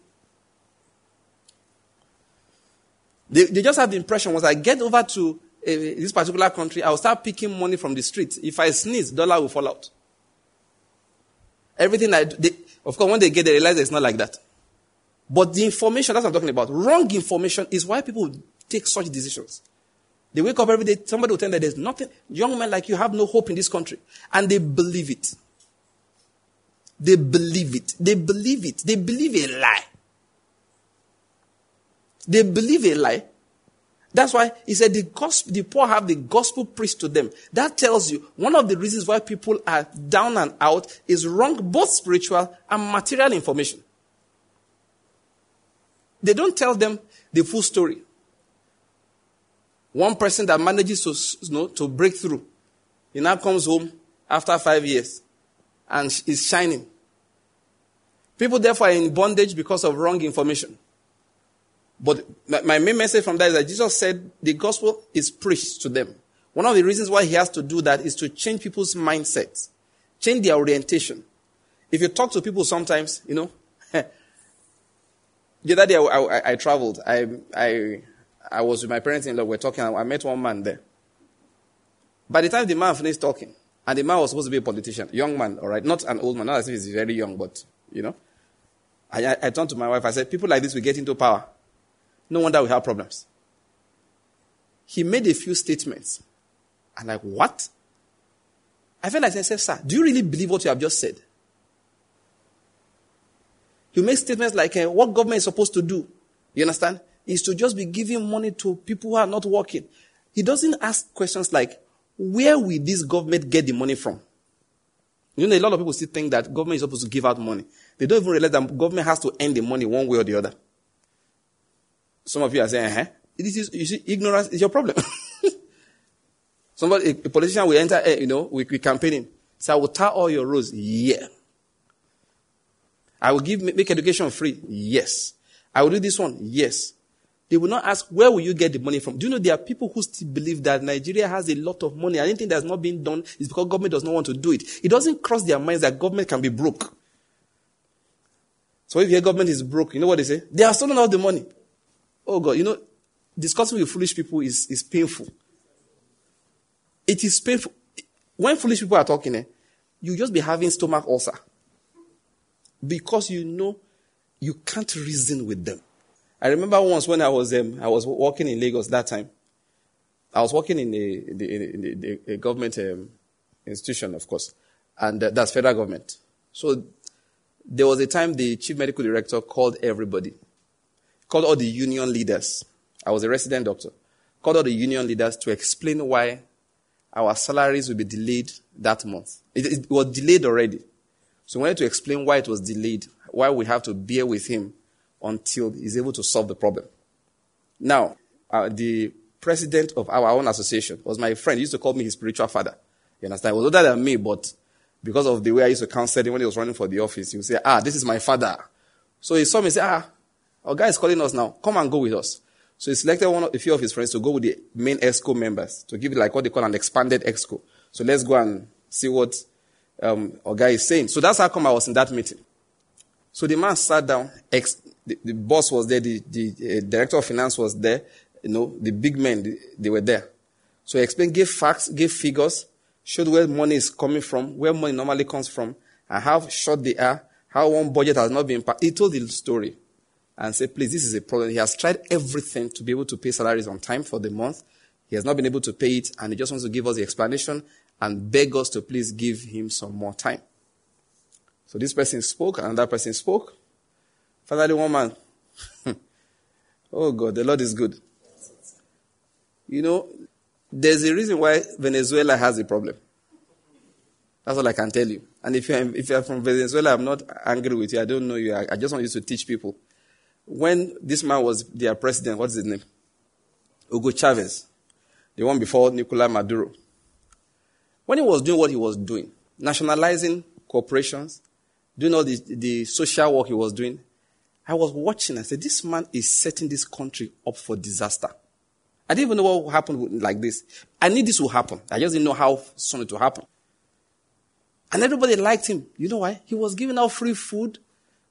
They, they just have the impression once I get over to uh, this particular country, I'll start picking money from the street. If I sneeze, dollar will fall out. Everything I do, they, of course, when they get there, they realize it's not like that. But the information, that's what I'm talking about. Wrong information is why people take such decisions. They wake up every day, somebody will tell them there's nothing, young men like you have no hope in this country. And they believe it. They believe it. They believe it. They believe a lie. They believe a lie. That's why he said the gospel, the poor have the gospel preached to them. That tells you one of the reasons why people are down and out is wrong, both spiritual and material information. They don't tell them the full story. One person that manages to, you know, to break through, he now comes home after five years and is shining. People therefore are in bondage because of wrong information. But my main message from that is that Jesus said the gospel is preached to them. One of the reasons why he has to do that is to change people's mindsets, change their orientation. If you talk to people sometimes, you know, the other day I, I, I, traveled. I, I, I was with my parents in law. We are talking. I met one man there. By the time the man finished talking, and the man was supposed to be a politician, young man, all right, not an old man, not as if he's very young, but you know. I, I turned to my wife. I said, "People like this will get into power. No wonder we have problems." He made a few statements. I'm like, "What?" I felt like I said, "Sir, do you really believe what you have just said?" He makes statements like uh, what government is supposed to do. You understand? Is to just be giving money to people who are not working. He doesn't ask questions like, where will this government get the money from? You know, a lot of people still think that government is supposed to give out money. They don't even realize that government has to earn the money one way or the other. Some of you are saying, huh? This is, you see, ignorance is your problem. Somebody, a, politician will enter, eh, you know, we, we campaigning. So I will tie all your roads. Yeah. I will give, make education free. Yes. I will do this one. Yes. They will not ask, where will you get the money from? Do you know there are people who still believe that Nigeria has a lot of money. Anything that's not being done is because government does not want to do it. It doesn't cross their minds that government can be broke. So if your government is broke, you know what they say? They are stolen all the money. Oh God, you know, discussing with foolish people is, is painful. It is painful. When foolish people are talking, eh, you just be having stomach ulcer. Because you know you can't reason with them. I remember once when I was um, I was working in Lagos that time. I was working in a, in government um, institution, of course, and that's federal government. So there was a time the chief medical director called everybody, called all the union leaders. I was a resident doctor. Called all the union leaders to explain why our salaries will be delayed that month. It, it was delayed already. So we wanted to explain why it was delayed, why we have to bear with him until he's able to solve the problem. Now, uh, the president of our own association was my friend. He used to call me his spiritual father. You understand? He was older than me, but because of the way I used to counsel him when he was running for the office, he would say, ah, this is my father. So he saw me said, ah, our guy is calling us now. Come and go with us. So he selected one of, a few of his friends to go with the main EXCO members to give it like what they call an expanded EXCO. So let's go and see what um, our guy is saying. So that's how come I was in that meeting. So the man sat down, ex- the, the, boss was there, the, the uh, director of finance was there, you know, the big men, they, they were there. So he explained, gave facts, gave figures, showed where money is coming from, where money normally comes from, and how short they are, how one budget has not been. He told the story and say, please, this is a problem. He has tried everything to be able to pay salaries on time for the month. He has not been able to pay it, and he just wants to give us the explanation and beg us to please give him some more time. So this person spoke, and that person spoke. Finally, one man. oh God, the Lord is good. You know, there's a reason why Venezuela has a problem. That's all I can tell you. And if you're, if you're from Venezuela, I'm not angry with you. I don't know you. I, I just want you to teach people. When this man was their president, what's his name? Hugo Chavez, the one before Nicolas Maduro. When he was doing what he was doing, nationalizing corporations, doing all the, the social work he was doing, I was watching and said, this man is setting this country up for disaster. I didn't even know what would happen like this. I knew this would happen. I just didn't know how soon it would happen. And everybody liked him. You know why? He was giving out free food,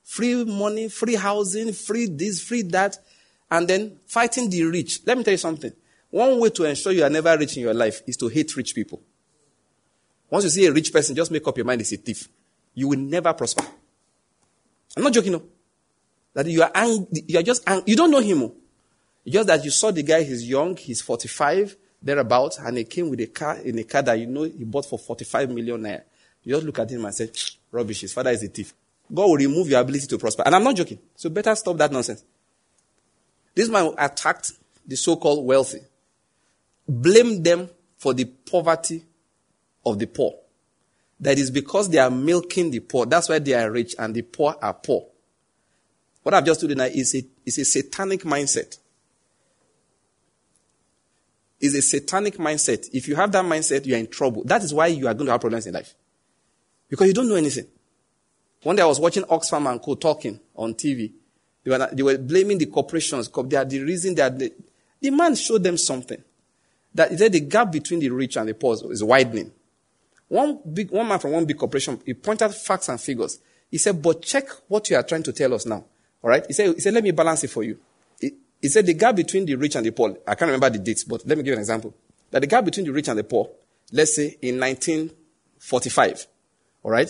free money, free housing, free this, free that, and then fighting the rich. Let me tell you something. One way to ensure you are never rich in your life is to hate rich people. Once you see a rich person, just make up your mind he's a thief. You will never prosper. I'm not joking, no. That you are ang- you are just ang- you don't know him. Oh. Just that you saw the guy, he's young, he's 45, thereabouts, and he came with a car in a car that you know he bought for 45 million naira. You just look at him and say, rubbish, his father is a thief. God will remove your ability to prosper. And I'm not joking. So better stop that nonsense. This man attacked the so-called wealthy, blamed them for the poverty of the poor. That is because they are milking the poor. That's why they are rich and the poor are poor. What I've just told you now is a, is a satanic mindset. Is a satanic mindset. If you have that mindset, you are in trouble. That is why you are going to have problems in life. Because you don't know anything. One day I was watching Oxfam and Co. talking on TV. They were, they were blaming the corporations. They are the reason that the, the man showed them something. That, that the gap between the rich and the poor is widening. One big, one man from one big corporation, he pointed facts and figures. He said, but check what you are trying to tell us now. All right? He said, he said, let me balance it for you. He, he said the gap between the rich and the poor, I can't remember the dates, but let me give you an example. That the gap between the rich and the poor, let's say in 1945, all right,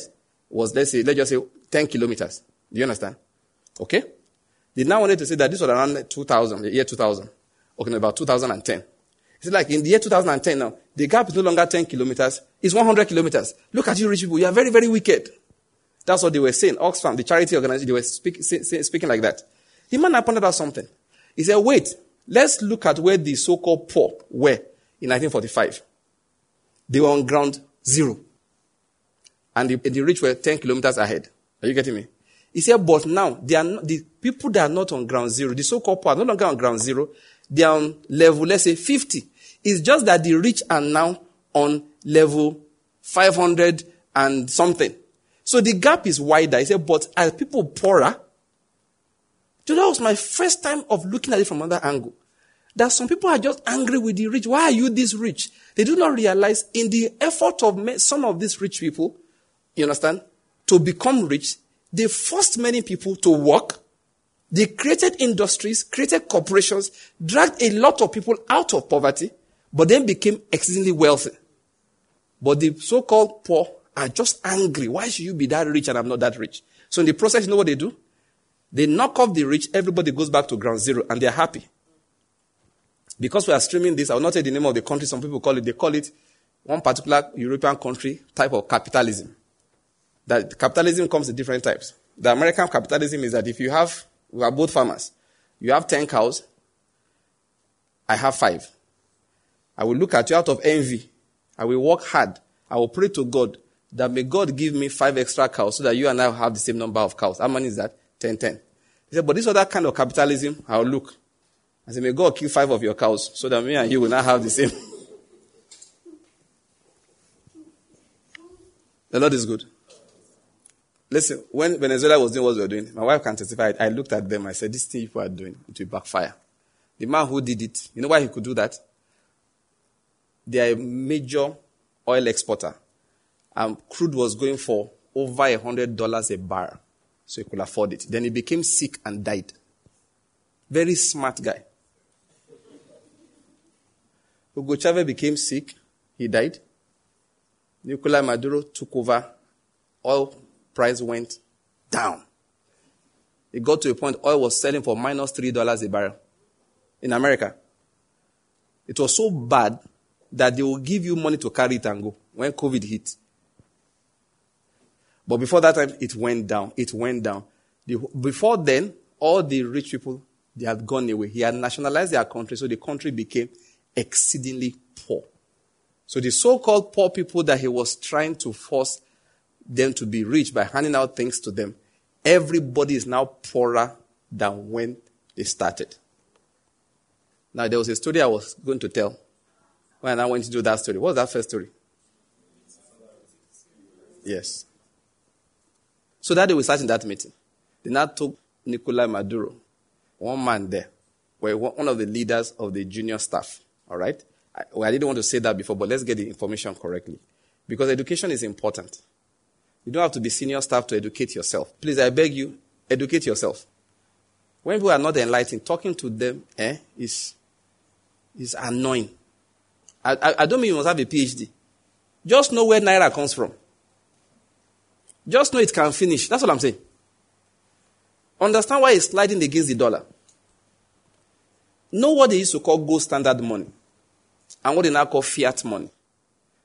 was, let's say, let's just say 10 kilometers. Do you understand? Okay? They now wanted to say that this was around 2000, the year 2000. Okay, about 2010. It's like in the year 2010 now, the gap is no longer 10 kilometers, it's 100 kilometers. Look at you rich people, you are very, very wicked. That's what they were saying. Oxfam, the charity organization, they were speak, say, say, speaking like that. The man pointed out something. He said, wait, let's look at where the so-called poor were in 1945. They were on ground zero. And the, the rich were 10 kilometers ahead. Are you getting me? He said, but now, they are not, the people that are not on ground zero, the so-called poor are no longer on ground zero. They are on level, let's say 50. It's just that the rich are now on level 500 and something. So the gap is wider. He said, but are people poorer? So that was my first time of looking at it from another angle. That some people are just angry with the rich. Why are you this rich? They do not realize in the effort of some of these rich people, you understand, to become rich, they forced many people to work. They created industries, created corporations, dragged a lot of people out of poverty, but then became exceedingly wealthy. But the so-called poor are just angry. Why should you be that rich and I'm not that rich? So in the process, you know what they do? They knock off the rich, everybody goes back to ground zero, and they're happy. Because we are streaming this, I will not say the name of the country, some people call it, they call it one particular European country type of capitalism. That capitalism comes in different types. The American capitalism is that if you have, we are both farmers, you have 10 cows, I have five. I will look at you out of envy. I will work hard. I will pray to God that may God give me five extra cows so that you and I have the same number of cows. How many is that? 10, 10. He said, but this other kind of capitalism, I'll look. I said, may God kill five of your cows so that me and you will not have the same. the Lord is good. Listen, when Venezuela was doing what they were doing, my wife can testify. I looked at them. I said, this thing people are doing, it will backfire. The man who did it, you know why he could do that? They are a major oil exporter. And crude was going for over a hundred dollars a barrel so he could afford it. Then he became sick and died. Very smart guy. Hugo Chavez became sick. He died. Nicolas Maduro took over. Price went down. It got to a point oil was selling for minus three dollars a barrel in America. It was so bad that they will give you money to carry it and go when COVID hit. But before that time, it went down. It went down. Before then, all the rich people, they had gone away. He had nationalized their country, so the country became exceedingly poor. So the so-called poor people that he was trying to force them to be rich by handing out things to them, everybody is now poorer than when they started. Now, there was a story I was going to tell when I went to do that story. What was that first story? Yes. So that day we sat in that meeting. They now took Nicolai Maduro, one man there, were one of the leaders of the junior staff. All right? I, well, I didn't want to say that before, but let's get the information correctly. Because education is important. You don't have to be senior staff to educate yourself. Please, I beg you, educate yourself. When people are not enlightened, talking to them eh, is, is annoying. I, I, I don't mean you must have a PhD. Just know where Naira comes from. Just know it can finish. That's what I'm saying. Understand why it's sliding against the dollar. Know what they used to call gold standard money and what they now call fiat money.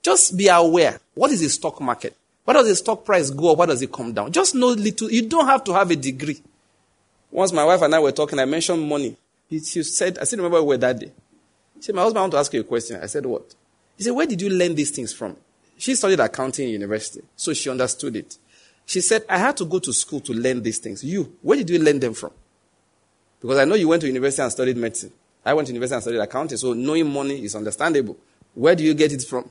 Just be aware. What is the stock market? Why does the stock price go up? Why does it come down? Just know little. You don't have to have a degree. Once my wife and I were talking, I mentioned money. She said, I still remember where that day. She said, my husband, I want to ask you a question. I said, what? He said, where did you learn these things from? She studied accounting in university, so she understood it. She said, I had to go to school to learn these things. You, where did you learn them from? Because I know you went to university and studied medicine. I went to university and studied accounting, so knowing money is understandable. Where do you get it from?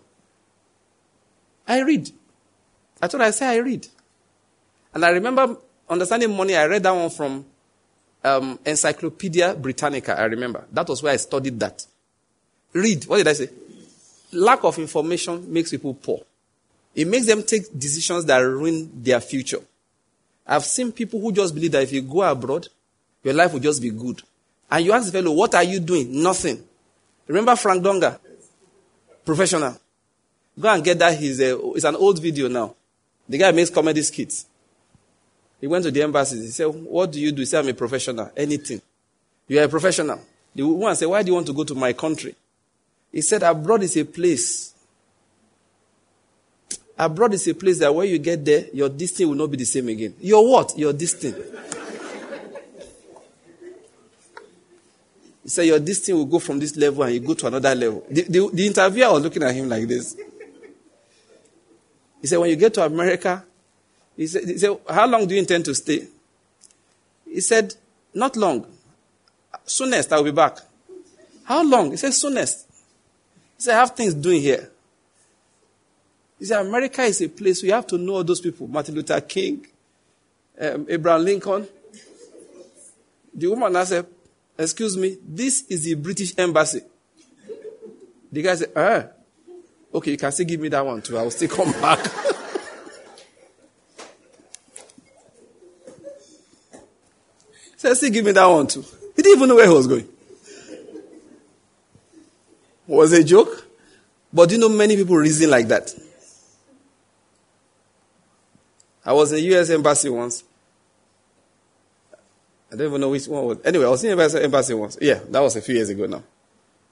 I read. I thought I say I read. And I remember understanding money, I read that one from um, Encyclopedia Britannica, I remember. That was where I studied that. Read. What did I say? Lack of information makes people poor. It makes them take decisions that ruin their future. I've seen people who just believe that if you go abroad, your life will just be good. And you ask the fellow, what are you doing? Nothing. Remember Frank Donga? Professional. Go and get that. He's a, it's an old video now. The guy makes comedy skits. He went to the embassy. He said, what do you do? He said, I'm a professional. Anything. You are a professional. The woman said, why do you want to go to my country? He said, abroad is a place Abroad is a place that when you get there, your destiny will not be the same again. Your what? Your destiny. He said, Your destiny will go from this level and you go to another level. The, the, the interviewer was looking at him like this. He said, When you get to America, he said, he said, How long do you intend to stay? He said, Not long. Soonest, I'll be back. How long? He said, Soonest. He said, I have things doing here. He said, America is a place where you have to know all those people Martin Luther King, um, Abraham Lincoln. The woman asked, said, Excuse me, this is the British embassy. The guy said, Ah, okay, you can still give me that one too. I will still come back. said, still give me that one too. He didn't even know where he was going. Was a joke? But do you know many people reason like that? I was in the US embassy once. I don't even know which one was. Anyway, I was in the US embassy once. Yeah, that was a few years ago now.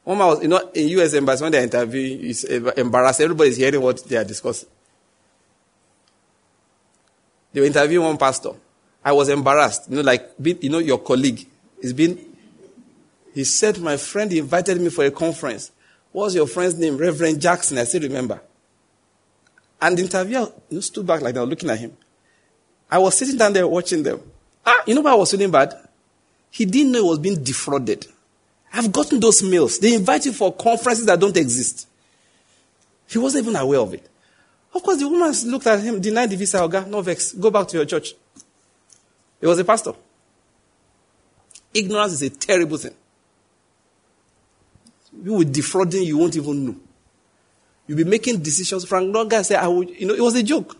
One man was, you know, in US embassy when they interview, it's embarrassed. Everybody's hearing what they are discussing. They were interviewing one pastor. I was embarrassed. You know, like, you know, your colleague is being. He said, my friend invited me for a conference. What's your friend's name? Reverend Jackson. I still remember. And the interviewer you know, stood back like that, looking at him. I was sitting down there watching them. Ah, you know why I was feeling bad? He didn't know he was being defrauded. I've gotten those mails. They invite you for conferences that don't exist. He wasn't even aware of it. Of course, the woman looked at him, denied the visa, Oga, no vex, go back to your church. He was a pastor. Ignorance is a terrible thing. You will defrauding, you won't even know. You'll be making decisions. Frank Donga said, I will, you know, it was a joke.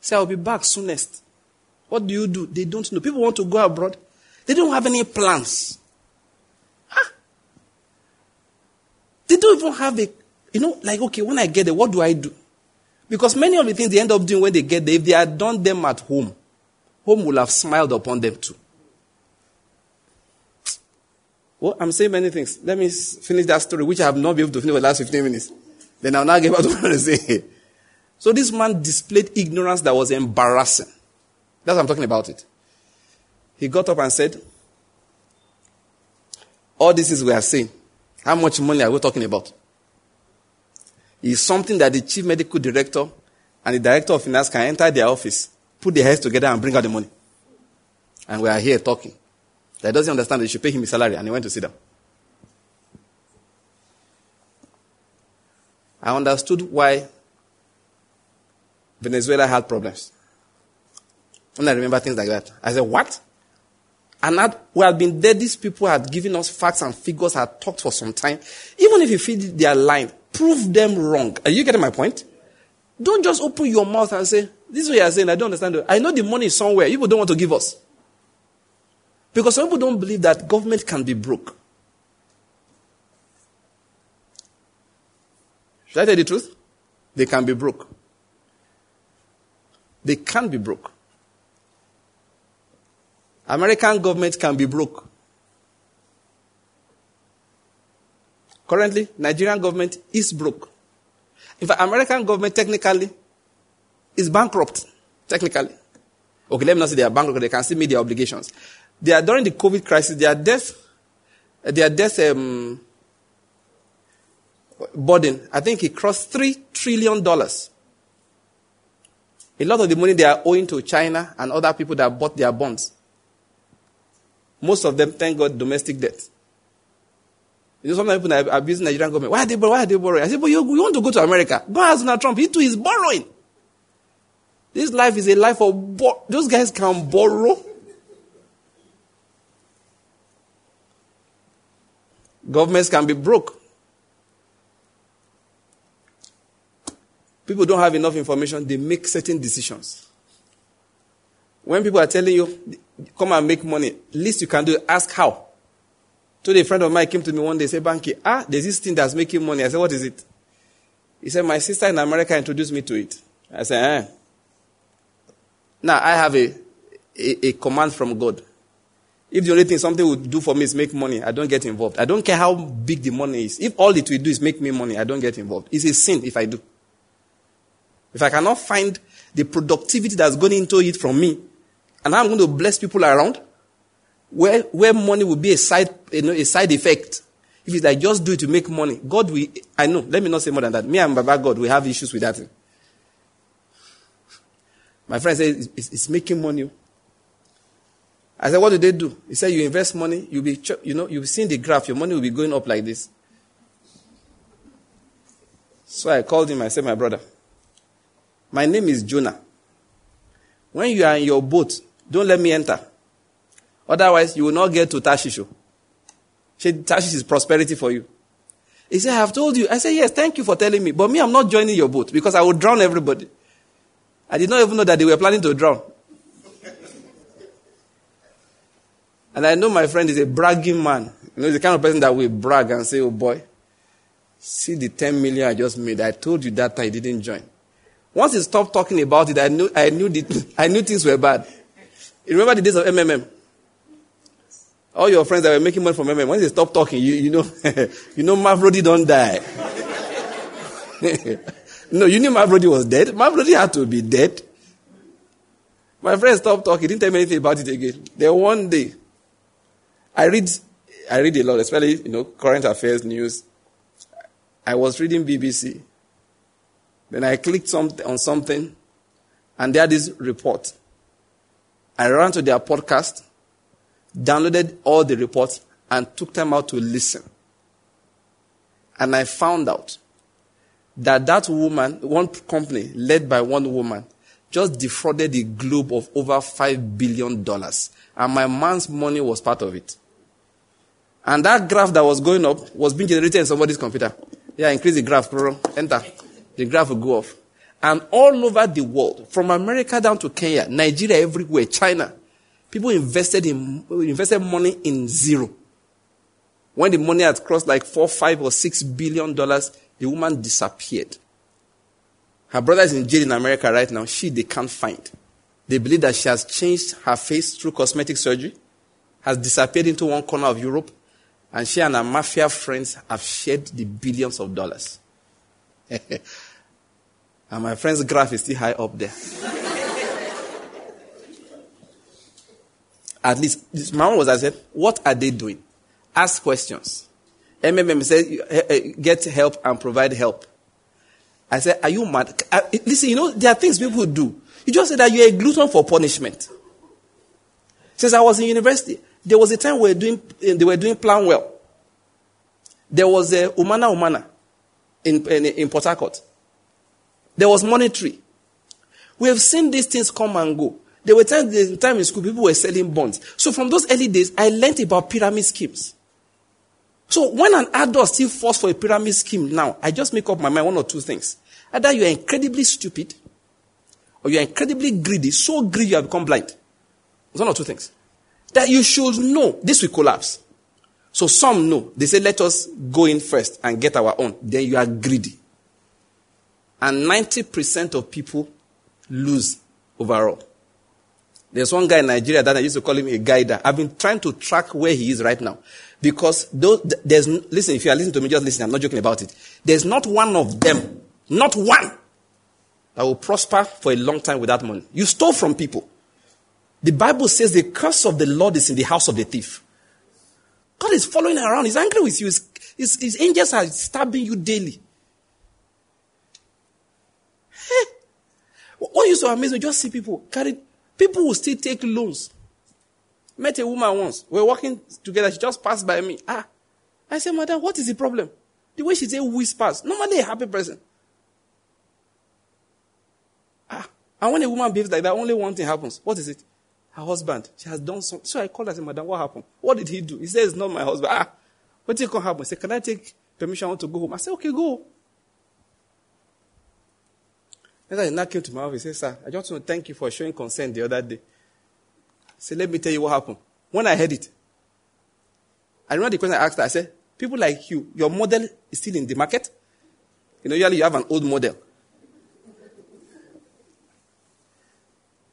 Say, I'll be back soonest. What do you do? They don't know. People want to go abroad. They don't have any plans. Huh? They don't even have a, you know, like, okay, when I get there, what do I do? Because many of the things they end up doing when they get there, if they had done them at home, home will have smiled upon them too. Well, I'm saying many things. Let me finish that story, which I have not been able to finish for the last 15 minutes. Then I'll now get back to what I say. So this man displayed ignorance that was embarrassing. That's what I'm talking about it. He got up and said, All this is we are saying. How much money are we talking about? It's something that the chief medical director and the director of finance can enter their office, put their heads together, and bring out the money. And we are here talking. That doesn't understand that you should pay him his salary, and he went to sit down. I understood why Venezuela had problems. When I remember things like that, I said, What? And that we had been there, these people had given us facts and figures, had talked for some time. Even if you feel their line, prove them wrong. Are you getting my point? Don't just open your mouth and say, This is what you are saying, I don't understand. I know the money is somewhere. People don't want to give us. Because some people don't believe that government can be broke. Should I tell the truth? They can be broke. They can be broke. American government can be broke. Currently, Nigerian government is broke. In fact, American government technically is bankrupt. Technically. Okay, let me not say they are bankrupt, they can still meet their obligations. They are during the COVID crisis, their death, their death um, burden, I think it crossed three trillion dollars. A lot of the money they are owing to China and other people that bought their bonds. Most of them, thank God, domestic debt. You know, some people are abusing Nigerian government. Why are they borrowing? Why are they borrowing? I said, but you, you want to go to America? Go ask Donald Trump. He too is borrowing. This life is a life of bo- those guys can borrow. Governments can be broke. People don't have enough information, they make certain decisions. When people are telling you, come and make money, least you can do ask how. Today, a friend of mine came to me one day, said, Banky, ah, there's this thing that's making money. I said, what is it? He said, my sister in America introduced me to it. I said, eh. Now, I have a, a, a command from God. If the only thing something will do for me is make money, I don't get involved. I don't care how big the money is. If all it will do is make me money, I don't get involved. It's a sin if I do. if I cannot find the productivity that's going into it from me, and I'm going to bless people around, where, where money will be a side, you know, a side effect. If it's like just do it to make money, God will, I know, let me not say more than that. Me and Baba God, we have issues with that. My friend said, it's, it's making money. I said, what do they do? He said, you invest money, you'll be, you know, you've seen the graph, your money will be going up like this. So I called him, I said, my brother, my name is Jonah. When you are in your boat, don't let me enter. Otherwise, you will not get to Tarshish. Oh. Tarshish is prosperity for you. He said, I have told you. I said, yes, thank you for telling me. But me, I'm not joining your boat because I will drown everybody. I did not even know that they were planning to drown. and I know my friend is a bragging man. You know, he's the kind of person that will brag and say, oh boy, see the 10 million I just made. I told you that I didn't join. Once he stopped talking about it, I knew, I knew, the, I knew things were bad. You remember the days of MMM? All your friends that were making money from MMM, once they stopped talking, you, you know, you know, Mavrodi don't die. no, you knew Mavrodi was dead. Mavrodi had to be dead. My friend stopped talking, didn't tell me anything about it again. Then one day, I read, I read a lot, especially, you know, current affairs news. I was reading BBC. Then I clicked some, on something, and there this report. I ran to their podcast, downloaded all the reports, and took them out to listen. And I found out that that woman, one company led by one woman, just defrauded the globe of over $5 billion. And my man's money was part of it. And that graph that was going up was being generated in somebody's computer. Yeah, increase the graph, enter. The graph will go off. And all over the world, from America down to Kenya, Nigeria, everywhere, China, people invested in invested money in zero. When the money had crossed like four, five, or six billion dollars, the woman disappeared. Her brother is in jail in America right now. She they can't find. They believe that she has changed her face through cosmetic surgery, has disappeared into one corner of Europe, and she and her mafia friends have shared the billions of dollars. and my friend's graph is still high up there. At least, this man was, I said, what are they doing? Ask questions. MMM said, eh, eh, get help and provide help. I said, are you mad? Listen, you know, there are things people do. You just said that you're a glutton for punishment. Since I was in university, there was a time we were doing, eh, they were doing plan well. There was a Umana Umana in, in, in Port Harcourt. There was monetary. We have seen these things come and go. There were times in time in school people were selling bonds. So from those early days, I learned about pyramid schemes. So when an adult still falls for a pyramid scheme now, I just make up my mind one or two things. Either you are incredibly stupid, or you are incredibly greedy, so greedy you have become blind. It's one or two things. That you should know this will collapse. So some know. They say, let us go in first and get our own. Then you are greedy. And 90% of people lose overall. There's one guy in Nigeria that I used to call him a guider. I've been trying to track where he is right now. Because those, there's, listen, if you are listening to me, just listen. I'm not joking about it. There's not one of them, not one, that will prosper for a long time without money. You stole from people. The Bible says the curse of the Lord is in the house of the thief. God is following around. He's angry with you. His, his, his angels are stabbing you daily. Hey, what used to amaze me, just see people carry, people will still take loans. Met a woman once. We are walking together. She just passed by me. Ah, I said, Madam, what is the problem? The way she said whispers. Normally a happy person. Ah, and when a woman behaves like that, only one thing happens. What is it? her husband. She has done something. So I called her and said, Madam, what happened? What did he do? He says, It's not my husband. Ah, what did happen? He said, Can I take permission? I want to go home. I said, Okay, go. Then I now came to my office. He said, Sir, I just want to thank you for showing concern the other day. Said, Let me tell you what happened. When I heard it, I remember the question I asked her. I said, People like you, your model is still in the market. You know, usually you have an old model.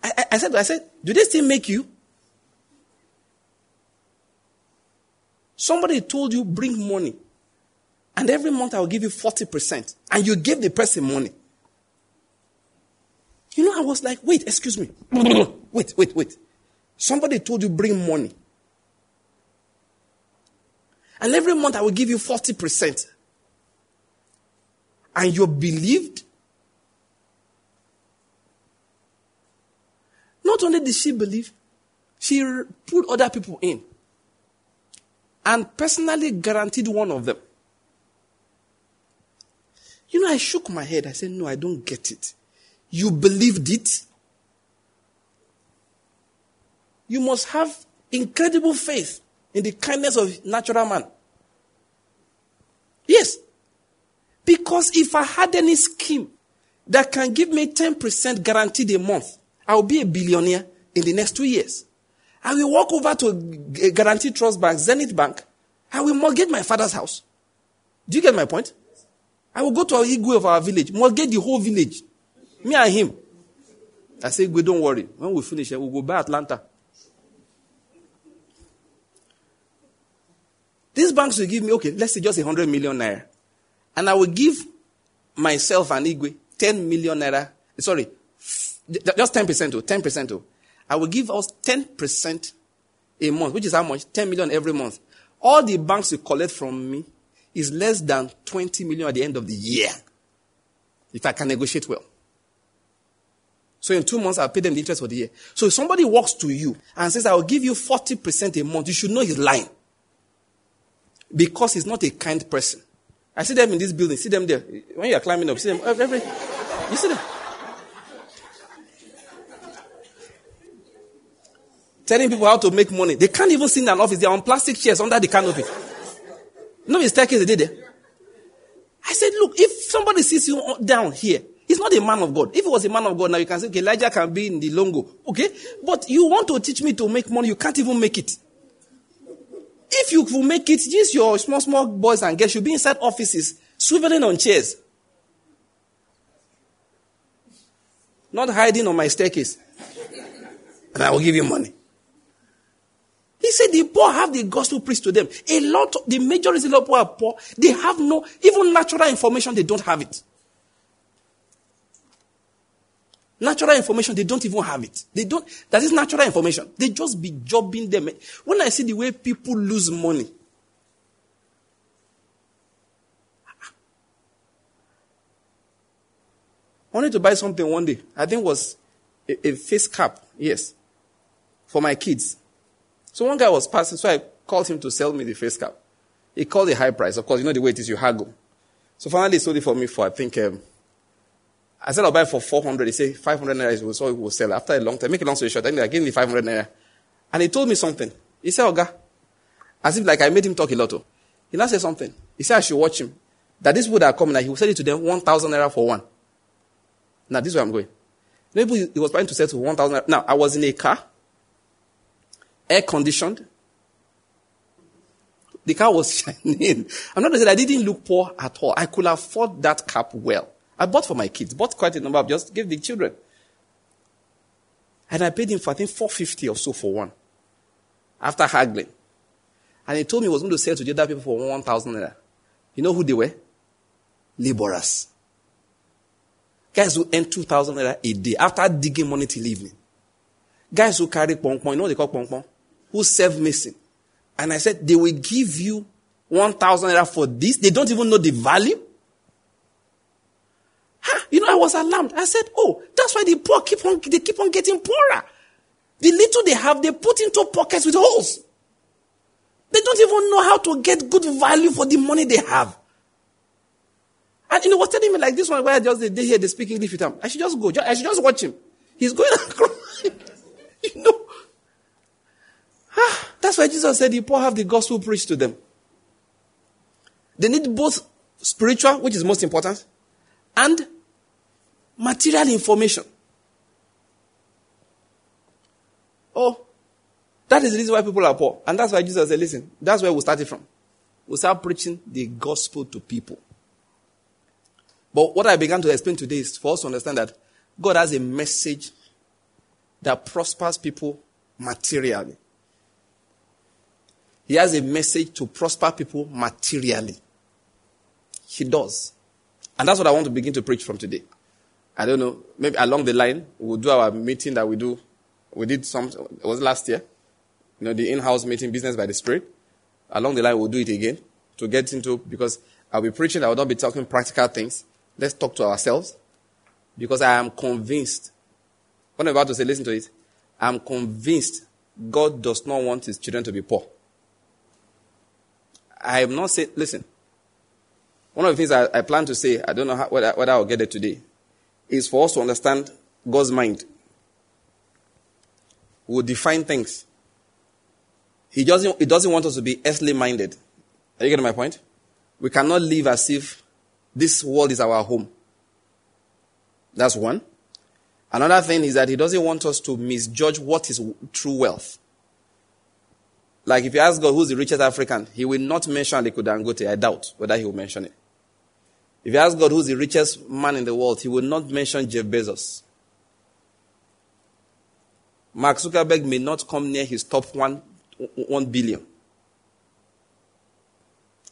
I, I, I said, I said, do they still make you? Somebody told you bring money, and every month I will give you 40%, and you give the person money. I was like, wait, excuse me. wait, wait, wait. Somebody told you bring money. And every month I will give you 40%. And you believed? Not only did she believe, she put other people in and personally guaranteed one of them. You know, I shook my head. I said, No, I don't get it. You believed it? You must have incredible faith in the kindness of natural man. Yes. Because if I had any scheme that can give me 10% guaranteed a month, I'll be a billionaire in the next two years. I will walk over to a Guaranty Trust Bank, Zenith Bank. I will mortgage my father's house. Do you get my point? I will go to our Igwe of our village, mortgage the whole village. Me and him. I say, Igwe, don't worry. When we finish, we'll go buy Atlanta. These banks will give me, okay, let's say just a hundred million naira. And I will give myself and Igwe 10 million naira. Sorry, just 10% to 10% to. I will give us 10% a month, which is how much? 10 million every month. All the banks you collect from me is less than 20 million at the end of the year. If I can negotiate well. So in two months, I'll pay them the interest for the year. So if somebody walks to you and says, I will give you 40% a month, you should know he's lying. Because he's not a kind person. I see them in this building. See them there. When you are climbing up, see them every, you see them. Telling people how to make money. They can't even sit in an office. They're on plastic chairs under the canopy. You know the staircase they did there? I said, look, if somebody sees you down here, he's not a man of God. If he was a man of God, now you can say, okay, Elijah can be in the longo. Okay? But you want to teach me to make money, you can't even make it. If you will make it, just your small, small boys and girls should be inside offices, swiveling on chairs. Not hiding on my staircase. And I will give you money. He said the poor have the gospel preached to them. A lot, the majority of people are poor. They have no, even natural information, they don't have it. Natural information, they don't even have it. They don't, that is natural information. They just be jobbing them. When I see the way people lose money, I wanted to buy something one day. I think was a, a face cap, yes, for my kids. So one guy was passing, so I called him to sell me the face cap. He called a high price. Of course, you know the way it is, you haggle. So finally, he sold it for me for, I think, um, I said I'll buy it for 400. He said 500 naira is so he will sell. After a long time, make a long story short, I gave him the 500 naira. And he told me something. He said, Oga, as if like I made him talk a lot. Oh. He now said something. He said I should watch him. That these people that are coming, he will sell it to them 1,000 naira for one. Now, this is where I'm going. Maybe he was planning to sell to 1,000 Now, I was in a car, air conditioned. The car was shining. I'm not going to say I didn't look poor at all. I could afford that cap well. I bought for my kids, bought quite a number of just gave the children. And I paid him for I think 450 or so for one. After haggling. And he told me he was going to sell to the other people for 1,000 naira. You know who they were? Laborers. Guys who earn 2,000 naira a day after digging money till evening. Guys who carry pong pong, you know what they call pong pong? Who serve missing. And I said, they will give you 1,000 naira for this. They don't even know the value. Huh? You know, I was alarmed. I said, oh, that's why the poor keep on, they keep on getting poorer. The little they have, they put into pockets with holes. They don't even know how to get good value for the money they have. And you know, was telling me like this one where I just they hear they speak English with him. I should just go. I should just watch him. He's going across. you know. Ah, that's why Jesus said the poor have the gospel preached to them. They need both spiritual, which is most important, and material information. Oh, that is the reason why people are poor. And that's why Jesus said, listen, that's where we started from. We start preaching the gospel to people. But what I began to explain today is for us to understand that God has a message that prospers people materially. He has a message to prosper people materially. He does. And that's what I want to begin to preach from today. I don't know, maybe along the line, we'll do our meeting that we do. We did some, it was last year, you know, the in-house meeting, business by the Spirit. Along the line, we'll do it again to get into, because I'll be preaching, I will not be talking practical things. Let's talk to ourselves. Because I am convinced, what I'm about to say, listen to it. I'm convinced God does not want his children to be poor. I have not said, listen, one of the things I, I plan to say, I don't know how, whether, whether I'll get it today, is for us to understand God's mind. We'll define things. He doesn't, he doesn't want us to be earthly minded. Are you getting my point? We cannot live as if this world is our home. That's one. Another thing is that he doesn't want us to misjudge what is true wealth. Like if you ask God who's the richest African, he will not mention Aliko Dangote. I doubt whether he will mention it. If you ask God who's the richest man in the world, he will not mention Jeff Bezos. Mark Zuckerberg may not come near his top one, one billion.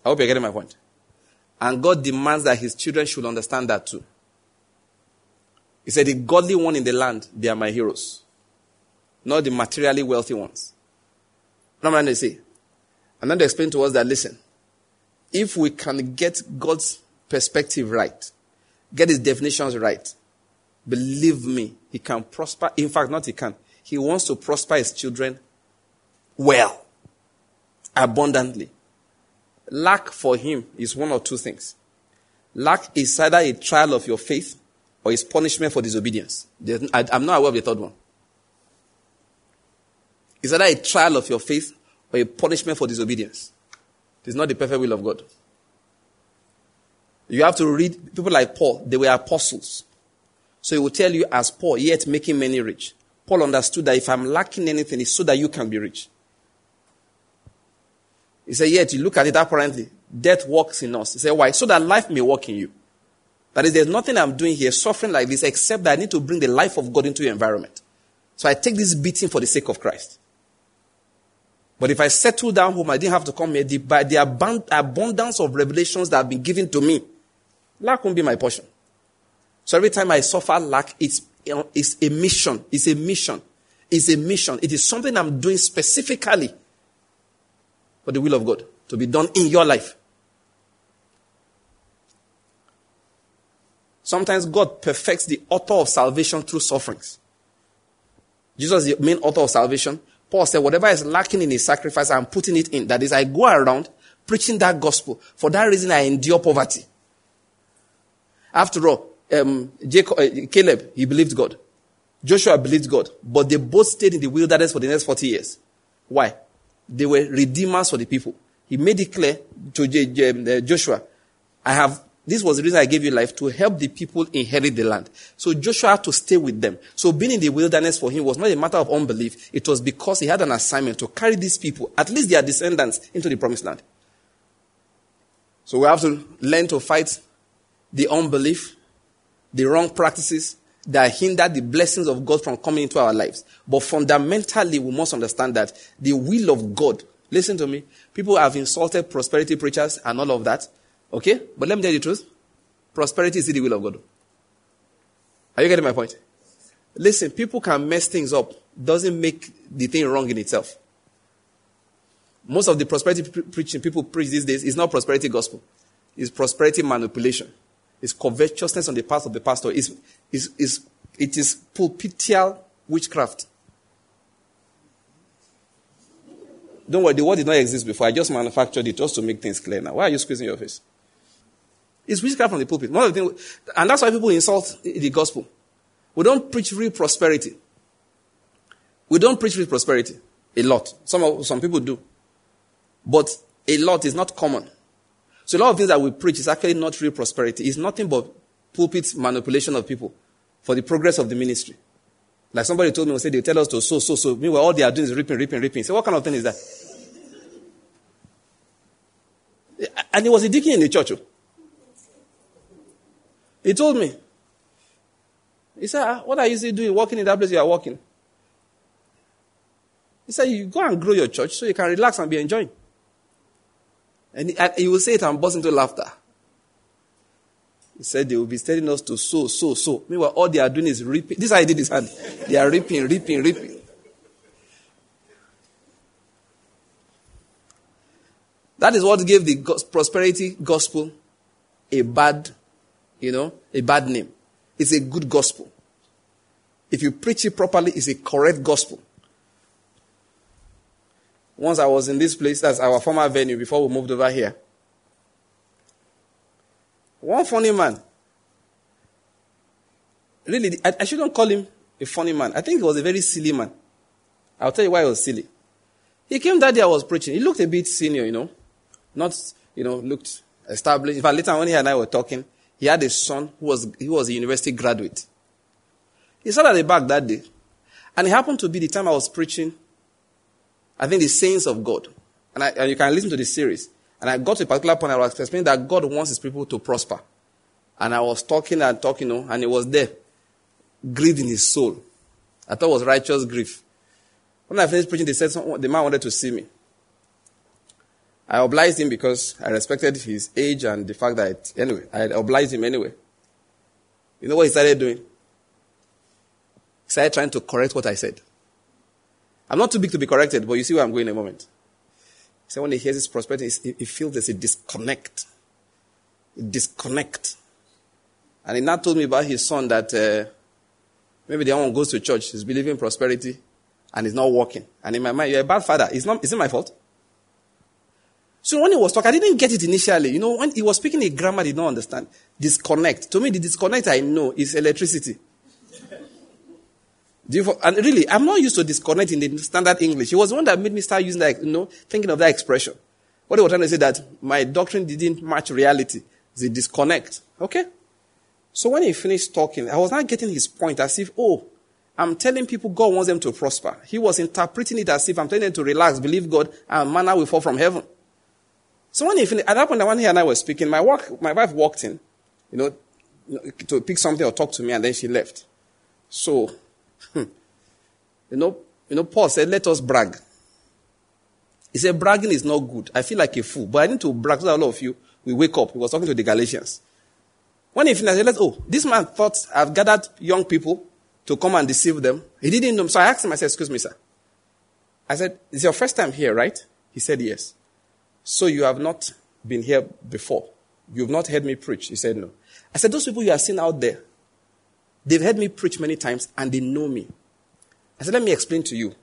I hope you're getting my point. And God demands that his children should understand that too. He said, The godly one in the land, they are my heroes, not the materially wealthy ones. What am I say? And then they explain to us that listen, if we can get God's perspective right, get his definitions right, believe me, he can prosper. In fact, not he can. He wants to prosper his children well, abundantly. Lack for him is one or two things. Lack is either a trial of your faith or is punishment for disobedience. I'm not aware of the third one. Is either a trial of your faith or a punishment for disobedience. It is not the perfect will of God. You have to read people like Paul, they were apostles. So he will tell you, as Paul, yet making many rich. Paul understood that if I'm lacking anything, it's so that you can be rich. He said, Yet you look at it apparently, death works in us. He said, Why? So that life may work in you. That is, there's nothing I'm doing here suffering like this except that I need to bring the life of God into your environment. So I take this beating for the sake of Christ. But if I settle down home, I didn't have to come here. By the abundance of revelations that have been given to me, lack won't be my portion. So every time I suffer lack, it's, it's a mission. It's a mission. It's a mission. It is something I'm doing specifically for the will of God to be done in your life. Sometimes God perfects the author of salvation through sufferings. Jesus is the main author of salvation. Paul said, whatever is lacking in his sacrifice, I'm putting it in. That is, I go around preaching that gospel. For that reason, I endure poverty. After all, um, Jacob, uh, Caleb, he believed God. Joshua believed God. But they both stayed in the wilderness for the next 40 years. Why? They were redeemers for the people. He made it clear to J- J- uh, Joshua, I have this was the reason I gave you life to help the people inherit the land. So Joshua had to stay with them. So being in the wilderness for him was not a matter of unbelief. It was because he had an assignment to carry these people, at least their descendants, into the promised land. So we have to learn to fight the unbelief, the wrong practices that hinder the blessings of God from coming into our lives. But fundamentally, we must understand that the will of God, listen to me, people have insulted prosperity preachers and all of that. Okay? But let me tell you the truth. Prosperity is the will of God. Are you getting my point? Listen, people can mess things up. Doesn't make the thing wrong in itself. Most of the prosperity pre- preaching people preach these days is not prosperity gospel. It's prosperity manipulation. It's covetousness on the part of the pastor. It's, it's, it's, it is pulpitial witchcraft. Don't worry, the word did not exist before. I just manufactured it just to make things clear now. Why are you squeezing your face? It's witchcraft from the pulpit. One of the things, and that's why people insult the gospel. We don't preach real prosperity. We don't preach real prosperity. A lot. Some, some people do. But a lot is not common. So a lot of things that we preach is actually not real prosperity. It's nothing but pulpit manipulation of people for the progress of the ministry. Like somebody told me, say they tell us to sow, so, so. Meanwhile, all they are doing is ripping, ripping, ripping. So what kind of thing is that? And he was a deacon in the church. Oh. He told me. He said, ah, What are you still doing working in that place you are working? He said, You go and grow your church so you can relax and be enjoying. And he, will say it and burst into laughter. He said they will be telling us to sow, sow, sow. Meanwhile, all they are doing is reaping. This is how he did his hand. They are reaping, reaping, reaping. That is what gave the prosperity gospel a bad, you know, a bad name. It's a good gospel. If you preach it properly, it's a correct gospel. Once I was in this place, that's our former venue before we moved over here. One funny man. Really, I, I shouldn't call him a funny man. I think he was a very silly man. I'll tell you why he was silly. He came that day I was preaching. He looked a bit senior, you know. Not, you know, looked established. In fact, later when he and I were talking, he had a son who was, he was a university graduate. He sat at the back that day. And it happened to be the time I was preaching, I think the sayings of God. And, I, and you can listen to the series. And I got to a particular point, I was explaining that God wants his people to prosper. And I was talking and talking, and it was there. Grief in his soul. I thought it was righteous grief. When I finished preaching, they said the man wanted to see me. I obliged him because I respected his age and the fact that, anyway, I obliged him anyway. You know what he started doing? He started trying to correct what I said. I'm not too big to be corrected, but you see where I'm going in a moment. So when he hears his prosperity, he feels there's a disconnect. A disconnect. And he now told me about his son that uh, maybe the one goes to church, he's believing in prosperity, and he's not working. And in my mind, you're a bad father. It's not, is it my fault? So when he was talking, I didn't get it initially. You know, when he was speaking a grammar did not understand. Disconnect. To me, the disconnect I know is electricity. And really, I'm not used to disconnect in the standard English. It was one that made me start using that, you know, thinking of that expression. What they were trying to say that my doctrine didn't match reality. A disconnect. Okay? So when he finished talking, I was not getting his point as if, oh, I'm telling people God wants them to prosper. He was interpreting it as if I'm telling them to relax, believe God, and manna will fall from heaven. So when he finished, at that point, when he and I were speaking, my, work, my wife walked in, you know, to pick something or talk to me, and then she left. So. You know, you know, Paul said, let us brag. He said, bragging is not good. I feel like a fool, but I need to brag so a lot of you we wake up. He was talking to the Galatians. When he finished, I said, oh, this man thought I've gathered young people to come and deceive them. He didn't know. So I asked him, I said, excuse me, sir. I said, it's your first time here, right? He said, yes. So you have not been here before. You've not heard me preach. He said, no. I said, those people you are seeing out there, They've heard me preach many times and they know me. I said, let me explain to you.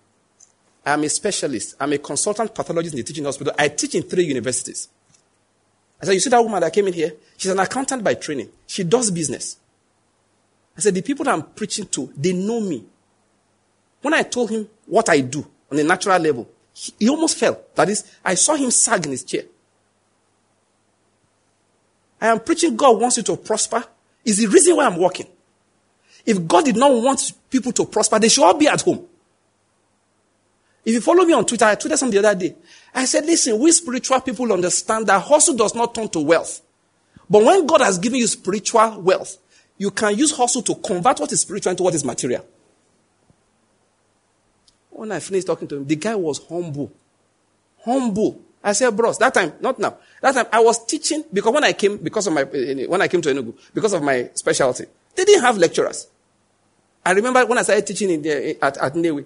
I'm a specialist. I'm a consultant pathologist in the teaching hospital. I teach in three universities. I said, you see that woman that came in here? She's an accountant by training. She does business. I said, the people that I'm preaching to, they know me. When I told him what I do on a natural level, he, he almost fell. That is, I saw him sag in his chair. I am preaching God wants you to prosper. Is the reason why I'm working. If God did not want people to prosper, they should all be at home. If you follow me on Twitter, I tweeted something the other day. I said, listen, we spiritual people understand that hustle does not turn to wealth. But when God has given you spiritual wealth, you can use hustle to convert what is spiritual into what is material. When I finished talking to him, the guy was humble. Humble. I said, bros, that time, not now. That time I was teaching because when I came, because of my, eh, eh, when I came to Enugu, because of my specialty, they didn't have lecturers. I remember when I started teaching in the, at, at Nnewi,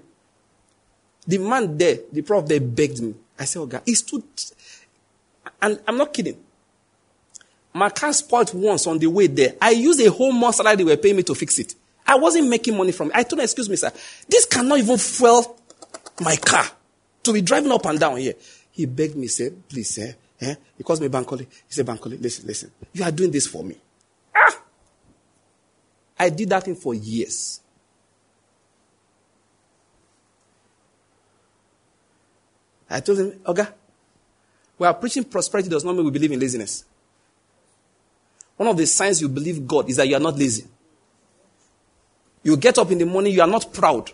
the man there, the prof there begged me. I said, oh God, he stood, and I'm not kidding. My car spoiled once on the way there. I used a whole month salary they were paying me to fix it. I wasn't making money from it. I told him, excuse me, sir, this cannot even fuel my car to be driving up and down here. He begged me, said, please, sir. Eh? He calls me Bankole. He said, Bankole, listen, listen. You are doing this for me. Ah! I did that thing for years. I told him, Okay, we are preaching prosperity does not mean we believe in laziness. One of the signs you believe God is that you are not lazy. You get up in the morning, you are not proud.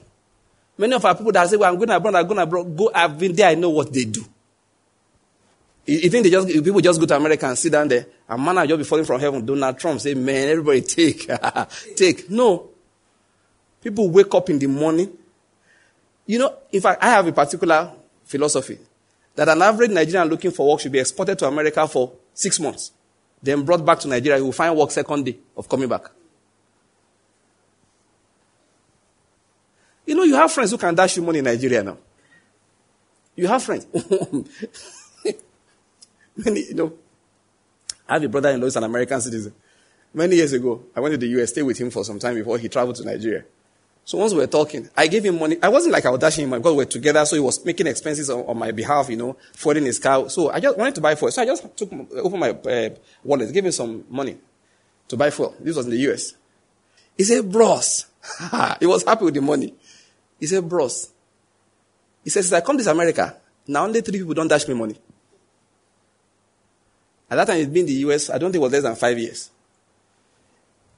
Many of our people that say, Well, I'm going abroad, I'm going abroad, go, I've been there, I know what they do. You think they just, people just go to America and sit down there and manna just be falling from heaven? Donald Trump say, man, everybody take, take. No. People wake up in the morning. You know, in fact, I have a particular philosophy that an average Nigerian looking for work should be exported to America for six months. then brought back to Nigeria, he will find work second day of coming back. You know, you have friends who can dash you money in Nigeria now. You have friends. Many, you know, I have a brother in law who's an American citizen. Many years ago, I went to the US, stayed with him for some time before he traveled to Nigeria. So once we were talking, I gave him money. I wasn't like I was dashing him money because we were together, so he was making expenses on, on my behalf, you know, forwarding his car. So I just wanted to buy fuel. So I just took, opened my uh, wallet, gave him some money to buy fuel. This was in the US. He said, bros. he was happy with the money. He said, bros. He says, I come to America, now only three people don't dash me money. At that time, he'd been in the US, I don't think it was less than five years.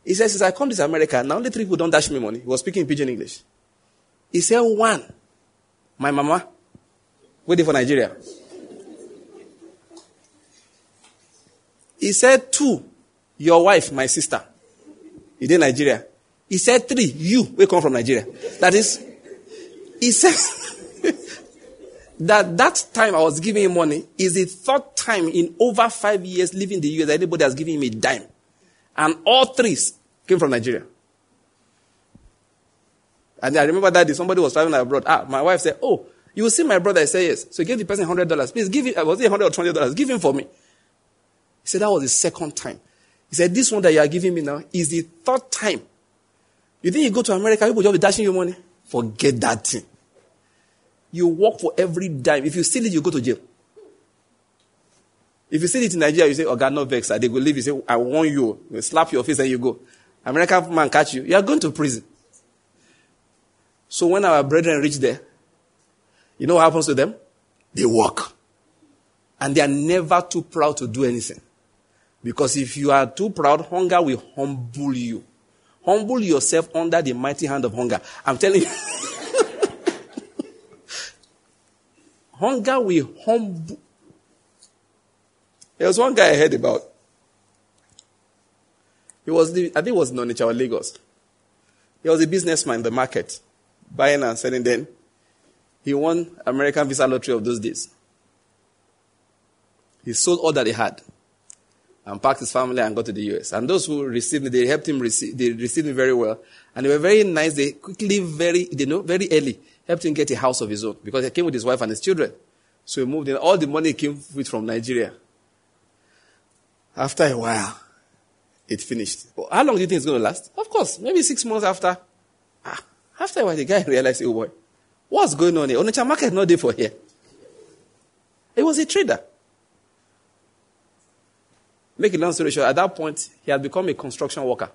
He says, since I come to America, now only three people don't dash me money. He was speaking pidgin English. He said, one, my mama, waiting for Nigeria. He said, two, your wife, my sister. He did Nigeria. He said, three, you, we come from Nigeria. That is, he says, that that time I was giving him money is the third time in over five years living in the US that anybody has given him a dime. And all three came from Nigeria. And I remember that day somebody was traveling abroad. Ah, my wife said, Oh, you will see my brother. I said, Yes. So he gave the person $100. Please give it, was it 100 or $20? Give him for me. He said, That was the second time. He said, This one that you are giving me now is the third time. You think you go to America, people just be dashing you money? Forget that thing. You work for every dime. If you steal it, you go to jail. If you see it in Nigeria, you say, Oh, God, no vex. They will leave you. Say, I warn you. You slap your face and you go. American man catch you. You are going to prison. So when our brethren reach there, you know what happens to them? They walk. And they are never too proud to do anything. Because if you are too proud, hunger will humble you. Humble yourself under the mighty hand of hunger. I'm telling you. hunger will humble. There was one guy I heard about. He was, the, I think it was Nonicha Lagos. He was a businessman in the market, buying and selling then. He won American Visa Lottery of those days. He sold all that he had and packed his family and got to the US. And those who received me, they helped him receive, they received me very well. And they were very nice. They quickly, very, they know, very early, helped him get a house of his own because he came with his wife and his children. So he moved in. All the money came with from Nigeria. After a while, it finished. Well, how long do you think it's going to last? Of course, maybe six months after. Ah, after a while, the guy realized, oh boy, what's going on here? Onitsha market not there for here. He was a trader. Make a long story short, at that point, he had become a construction worker.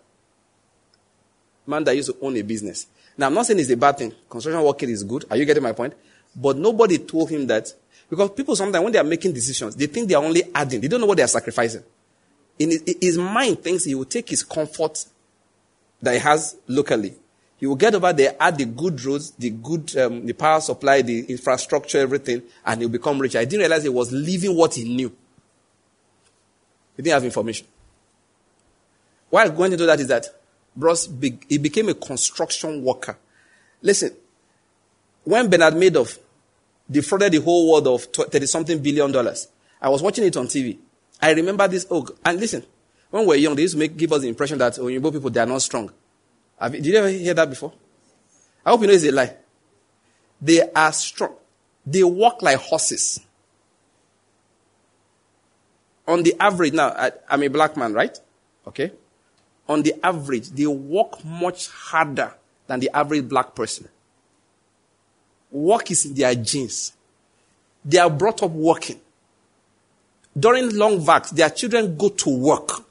Man that used to own a business. Now, I'm not saying it's a bad thing. Construction working is good. Are you getting my point? But nobody told him that. Because people sometimes, when they are making decisions, they think they are only adding. They don't know what they are sacrificing in his, mind thinks he will take his comfort that he has locally. He will get over there, add the good roads, the good, um, the power supply, the infrastructure, everything, and he'll become rich. I didn't realize he was leaving what he knew. He didn't have information. Why I'm going to do that is that Bros, he became a construction worker. Listen, when Bernard Madoff defrauded the whole world of 30 something billion dollars, I was watching it on TV. I remember this. Oh, and listen, when we were young, they used to make, give us the impression that Yoruba people, they are not strong. Have, did you ever hear that before? I hope you know it's a lie. They are strong. They walk like horses. On the average, now, I, I'm a black man, right? Okay? On the average, they walk much harder than the average black person. Walk is in their genes. They are brought up walking. During long vacs, their children go to work.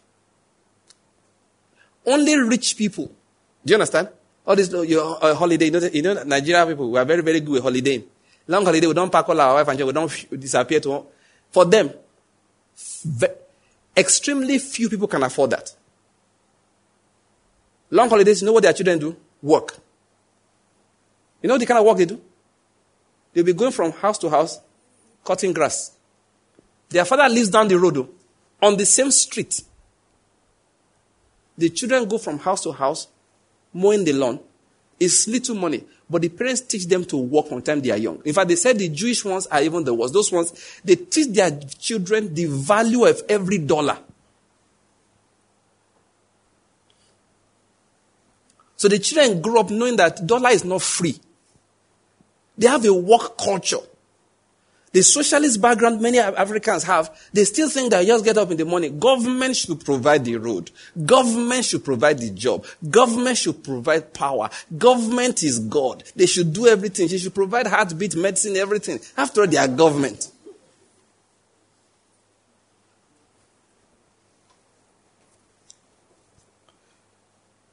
Only rich people. Do you understand? All this your uh, holiday. You know, you know, Nigeria people, we are very, very good with holidaying. Long holiday, we don't pack all our wife and children, we don't disappear to. For them, extremely few people can afford that. Long holidays, you know what their children do? Work. You know the kind of work they do? They'll be going from house to house, cutting grass. Their father lives down the road, oh. on the same street. The children go from house to house, mowing the lawn. It's little money, but the parents teach them to work from the time they are young. In fact, they said the Jewish ones are even the worst. Those ones, they teach their children the value of every dollar. So the children grow up knowing that dollar is not free. They have a work culture. The socialist background many Africans have, they still think that just get up in the morning. Government should provide the road. Government should provide the job. Government should provide power. Government is God. They should do everything. They should provide heartbeat, medicine, everything. After all, they are government.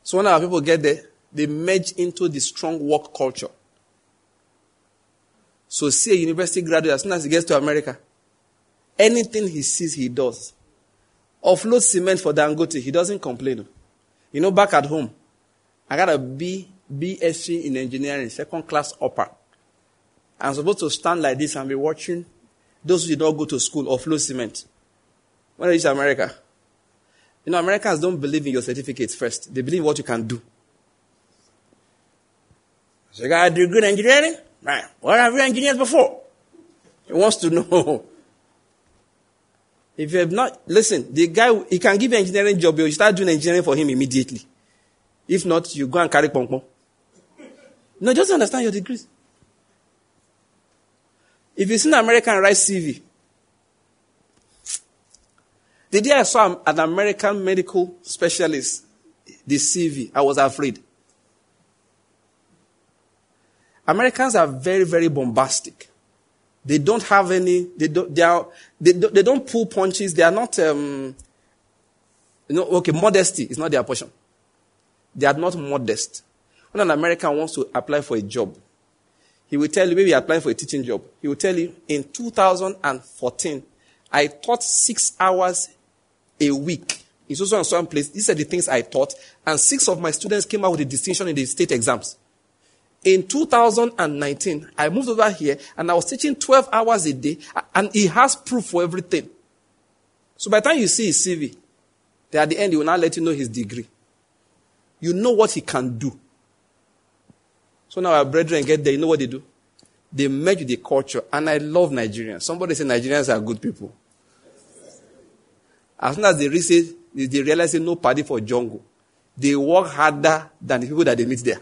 So when our people get there, they merge into the strong work culture. So see a university graduate as soon as he gets to America, anything he sees, he does. Offload cement for Dangote, he doesn't complain. You know, back at home, I got a B, BSc in engineering, second class upper. I'm supposed to stand like this and be watching those who did not go to school offload cement. When I reach America, you know, Americans don't believe in your certificates first. They believe what you can do. So you got a degree in engineering? Right. What have you engineered before? He wants to know. If you have not, listen, the guy, he can give you an engineering job, you start doing engineering for him immediately. If not, you go and carry pong pong. No, just understand your degrees. If you see an American write CV, the day I saw an American medical specialist, the CV, I was afraid. Americans are very, very bombastic. They don't have any, they don't, they, are, they, don't, they don't pull punches. They are not, um, you know, okay, modesty is not their portion. They are not modest. When an American wants to apply for a job, he will tell you, maybe applying for a teaching job. He will tell you, in 2014, I taught six hours a week in also and some place. These are the things I taught, and six of my students came out with a distinction in the state exams. In 2019, I moved over here and I was teaching 12 hours a day, and he has proof for everything. So by the time you see his CV, at the end, he will not let you know his degree. You know what he can do. So now our brethren get there, you know what they do? They merge the culture, and I love Nigerians. Somebody say Nigerians are good people. As soon as they realize, they realize no party for jungle, they work harder than the people that they meet there.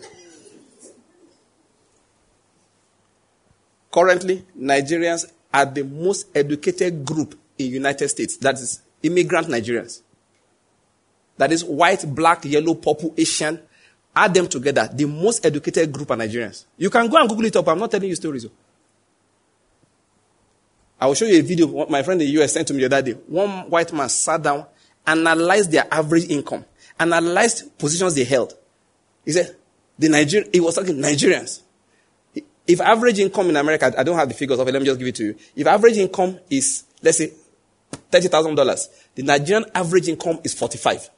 Currently, Nigerians are the most educated group in United States. That is immigrant Nigerians. That is white, black, yellow, purple, Asian. Add them together. The most educated group are Nigerians. You can go and Google it up. I'm not telling you stories. Oh. I will show you a video my friend in the US sent to me the other day. One white man sat down, analyzed their average income, analyzed positions they held. He said, the Niger, he was talking Nigerians. If average income in America, I don't have the figures of it, let me just give it to you. If average income is, let's say, $30,000, the Nigerian average income is 45.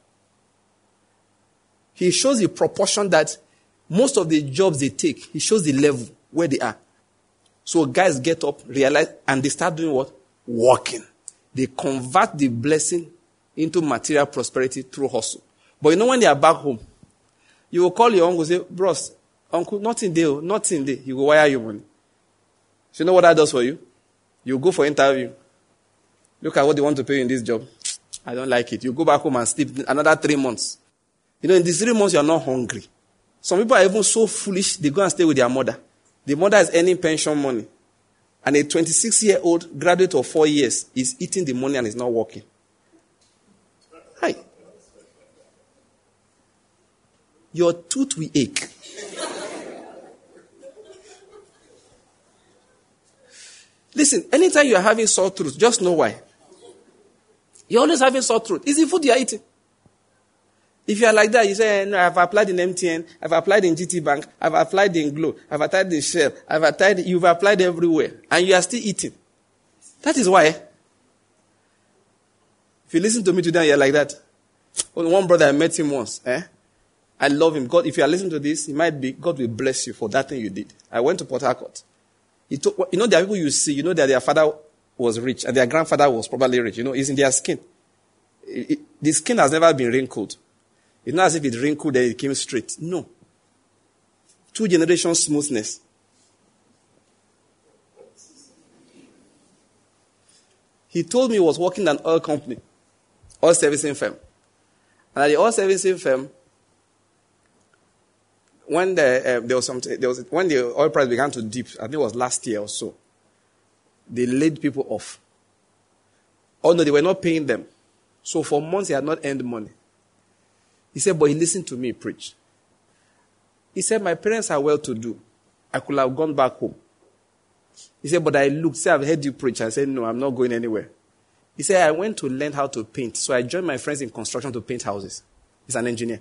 He shows the proportion that most of the jobs they take, he shows the level where they are. So guys get up, realize, and they start doing what? Working. They convert the blessing into material prosperity through hustle. But you know when they are back home, you will call your uncle and say, bros, Uncle, nothing there, nothing there. He will wire you money. So you know what that does for you? You go for interview. Look at what they want to pay you in this job. I don't like it. You go back home and sleep another three months. You know, in these three months, you are not hungry. Some people are even so foolish, they go and stay with their mother. The mother is earning pension money. And a 26 year old graduate of four years is eating the money and is not working. Hi. Your tooth will ache. Listen, anytime you are having sore throat, just know why. You're always having sore throat. It's the food you are eating. If you are like that, you say, no, I've applied in MTN, I've applied in GT Bank, I've applied in Glo, I've applied in Shell, I've applied, you've applied everywhere, and you are still eating. That is why. If you listen to me today, you're like that. One brother, I met him once. Eh? I love him. God, if you are listening to this, it might be, God will bless you for that thing you did. I went to Port Harcourt. You know, there are people you see, you know that their father was rich and their grandfather was probably rich. You know, it's in their skin. It, it, the skin has never been wrinkled. It's not as if it wrinkled and it came straight. No. Two generations smoothness. He told me he was working at an oil company, oil servicing firm. And at the oil servicing firm, when the, uh, there was some, there was, when the oil price began to dip, I think it was last year or so, they laid people off. Oh no, they were not paying them. So for months he had not earned money. He said, but he listened to me preach. He said, my parents are well to do. I could have gone back home. He said, but I looked, say, I've heard you preach. I said, no, I'm not going anywhere. He said, I went to learn how to paint. So I joined my friends in construction to paint houses. He's an engineer.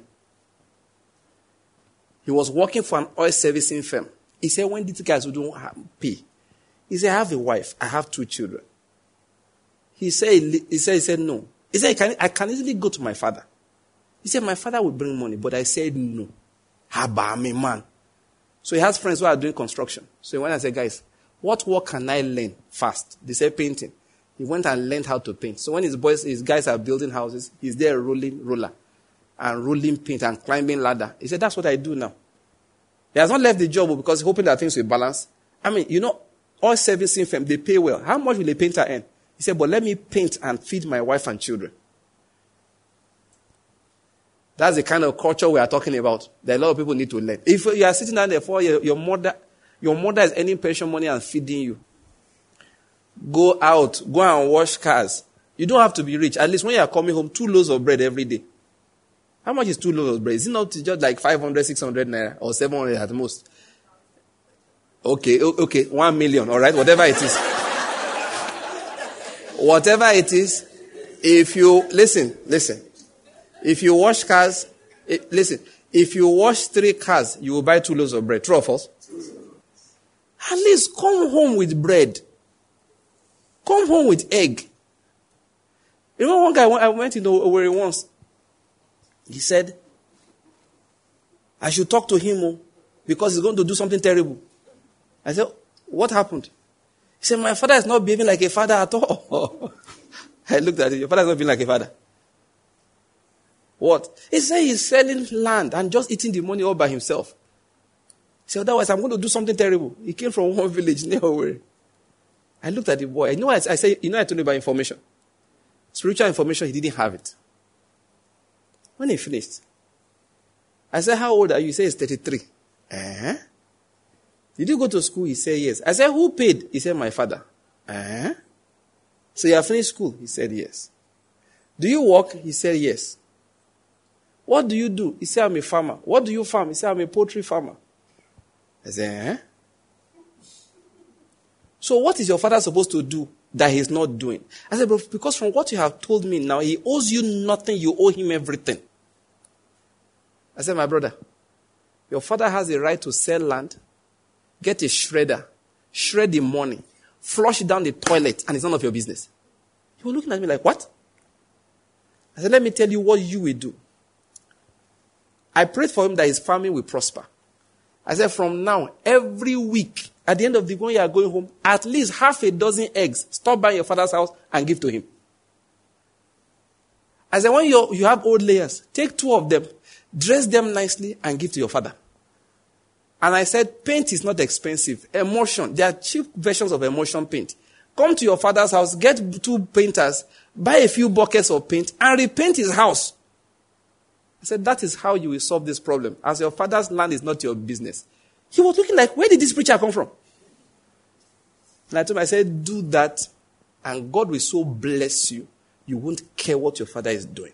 He was working for an oil servicing firm. He said, when these guys don't pay, he said, I have a wife. I have two children. He said, he said, he said, no. He said, I can, I can easily go to my father. He said, my father will bring money, but I said, no. Haba, I'm a man. So he has friends who are doing construction. So when I said, guys, what work can I learn fast? They said painting. He went and learned how to paint. So when his boys, his guys are building houses, he's there rolling roller and rolling paint and climbing ladder. He said, that's what I do now. He has not left the job because hoping that things will balance. I mean, you know, all servicing firm, they pay well. How much will a painter earn? He said, but let me paint and feed my wife and children. That's the kind of culture we are talking about that a lot of people need to learn. If you are sitting down there for your, your mother, your mother is earning pension money and feeding you. Go out, go and wash cars. You don't have to be rich. At least when you are coming home, two loaves of bread every day. How much is two loaves of bread? Is it not just like 500, 600 naira or 700 at most? Okay, okay, one million, all right, whatever it is. whatever it is, if you, listen, listen. If you wash cars, it, eh, listen, if you wash three cars, you will buy two loaves of bread. True or false? At least come home with bread. Come home with egg. You know, one guy, I went into Owerri once. He said, I should talk to him oh, because he's going to do something terrible. I said, What happened? He said, My father is not behaving like a father at all. I looked at him. Your father is not being like a father. What? He said he's selling land and just eating the money all by himself. He said, Otherwise, I'm going to do something terrible. He came from one village Owerri. I looked at the boy. You know, I, I said, You know, I told you about information. Spiritual information, he didn't have it. When he finished, I said, How old are you? He said, He's 33. Eh? Did you go to school? He said, Yes. I said, Who paid? He said, My father. Eh? So you have finished school? He said, Yes. Do you work? He said, Yes. What do you do? He said, I'm a farmer. What do you farm? He said, I'm a poultry farmer. I said, eh? So what is your father supposed to do that he's not doing? I said, because from what you have told me now, he owes you nothing, you owe him everything. I said, my brother, your father has a right to sell land, get a shredder, shred the money, flush down the toilet, and it's none of your business. You were looking at me like, what? I said, let me tell you what you will do. I prayed for him that his family will prosper. I said, from now, every week, at the end of the week when you are going home, at least half a dozen eggs, stop by your father's house and give to him. I said, when you, you have old layers, take two of them, dress them nicely, and give to your father. And I said, paint is not expensive. Emulsion, there are cheap versions of emulsion paint. Come to your father's house, get two painters, buy a few buckets of paint, and repaint his house. I said, that is how you will solve this problem. As your father's land is not your business. He was looking like, where did this preacher come from? And I told him, I said, do that, and God will so bless you, you won't care what your father is doing.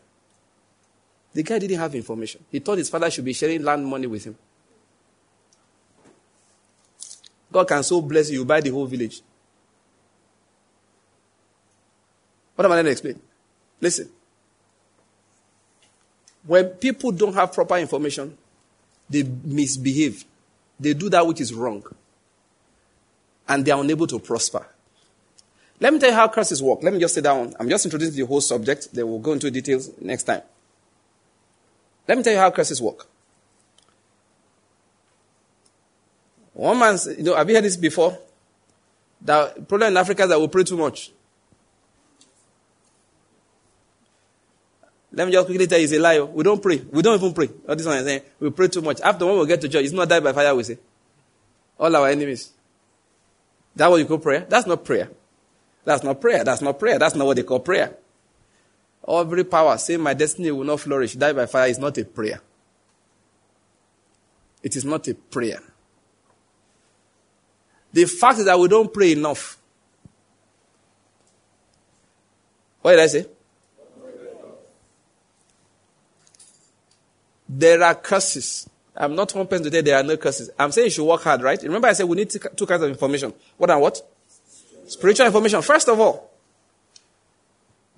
The guy didn't have information. He thought his father should be sharing land money with him. God can so bless you, you buy the whole village. What am I going to explain? Listen. When people don't have proper information, they misbehave. They do that which is wrong. And they are unable to prosper. Let me tell you how curses work. Let me just sit down. I'm just introducing the whole subject. Then we'll go into details next time. Let me tell you how curses work. One man, you know, have you heard this before? The problem in Africa is that we pray too much. Let me just quickly tell you, it's a lie. We don't pray. We don't even pray. All this one is saying, we pray too much. After when we get to church, it's not die by fire, we say. All our enemies. That what you call prayer? That's not prayer. That's not prayer. That's not prayer. That's not what they call prayer. Every power saying my destiny will not flourish, die by fire is not a prayer. It is not a prayer. The fact is that we don't pray enough. What did I say? There are curses. I'm not hoping to say there are no curses. I'm saying you should work hard, right? Remember I said we need two kinds of information. What and what? Spiritual information. First of all,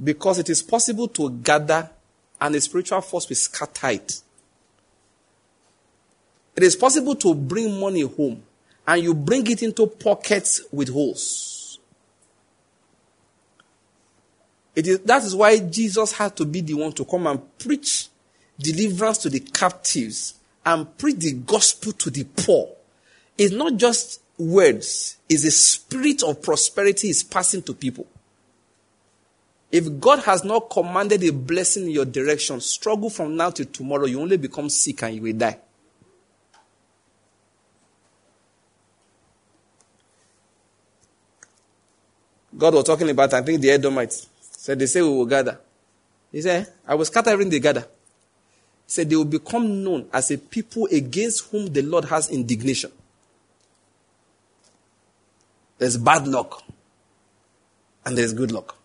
because it is possible to gather and the spiritual force will scatter. It is possible to bring money home and you bring it into pockets with holes. It is, that is why Jesus had to be the one to come and preach deliverance to the captives and preach the gospel to the poor. It's not just words, it's a spirit of prosperity is passing to people. If God has not commanded a blessing in your direction, struggle from now till tomorrow, you only become sick and you will die. God was talking about, I think the Edomites said, they say we will gather. He said, I will scatter everything they gather. He said, they will become known as a people against whom the Lord has indignation. There's bad luck and there's good luck.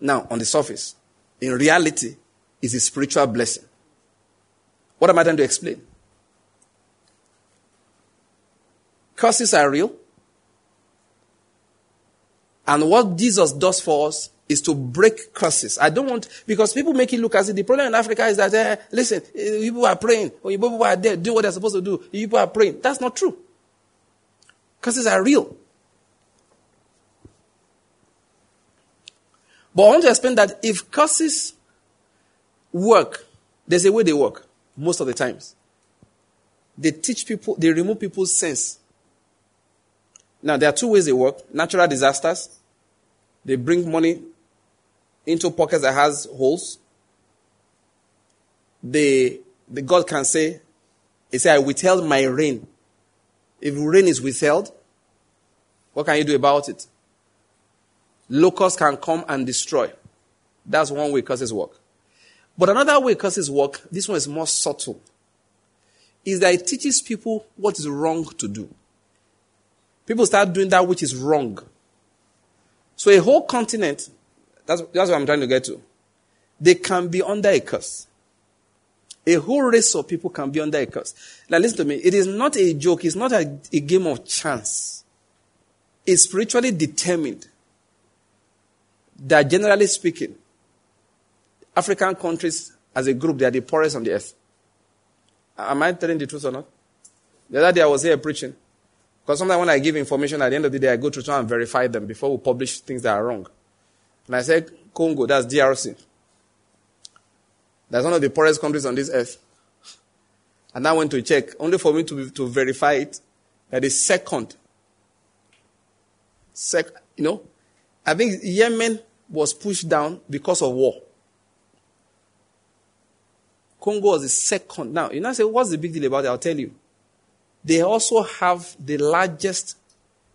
Now, on the surface, in reality, is a spiritual blessing. What am I trying to explain? Curses are real. And what Jesus does for us is to break curses. I don't want, because people make it look as if the problem in Africa is that, uh, listen, eh, people are praying, or people are there, do what they're supposed to do. People are praying. That's not true. Curses are real. But I want to explain that if curses work, there's a way they work, most of the times. They teach people, they remove people's sense. Now, there are two ways they work natural disasters they bring money into pockets that has holes. They, the God can say, He said, I withheld my rain. If rain is withheld, what can you do about it? Locusts can come and destroy. That's one way curses work. But another way curses work, this one is more subtle, is that it teaches people what is wrong to do. People start doing that which is wrong. So a whole continent, that's, that's what I'm trying to get to, they can be under a curse. A whole race of people can be under a curse. Now listen to me. It is not a joke. It's not a, a game of chance. It's spiritually determined that generally speaking, African countries as a group, they are the poorest on the earth. Am I telling the truth or not? The other day I was here preaching. Because sometimes when I give information at the end of the day, I go to try and verify them before we publish things that are wrong. And I said, Congo, that's DRC. That's one of the poorest countries on this earth. And I went to check, only for me to, to verify it, that is second. Sec, you know, I think Yemen was pushed down because of war. Congo was the second. Now, you know, I say, what's the big deal about it? I'll tell you. They also have the largest,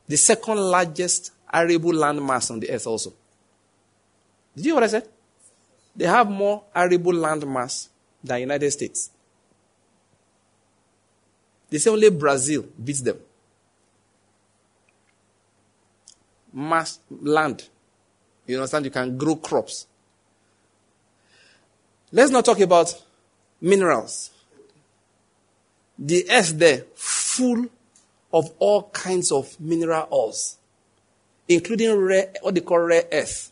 the second largest arable land mass on the earth also. Did you hear what I said? They have more arable land mass than United States. They say only Brazil beats them. Mass land. You understand? You can grow crops. Let's not talk about minerals. The earth there full of all kinds of mineral ores, including rare, what they call rare earth.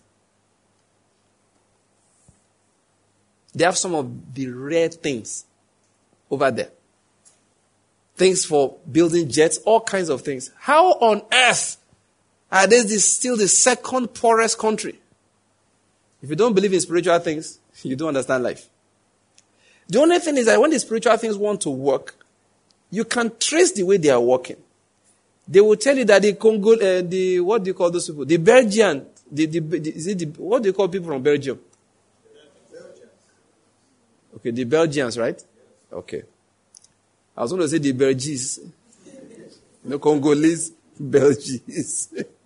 They have some of the rare things over there. Things for building jets, all kinds of things. How on earth are they still the second poorest country? If you don't believe in spiritual things, you don't understand life. The only thing is that when the spiritual things want to work, you can trace the way they are working. They will tell you that the Congo, uh, the what do you call those people? The Belgian, the, the, the, is it the, what do you call people from Belgium? Okay, the Belgians, right? Okay. I was going to say the Belgians. No Congolese, Belgians.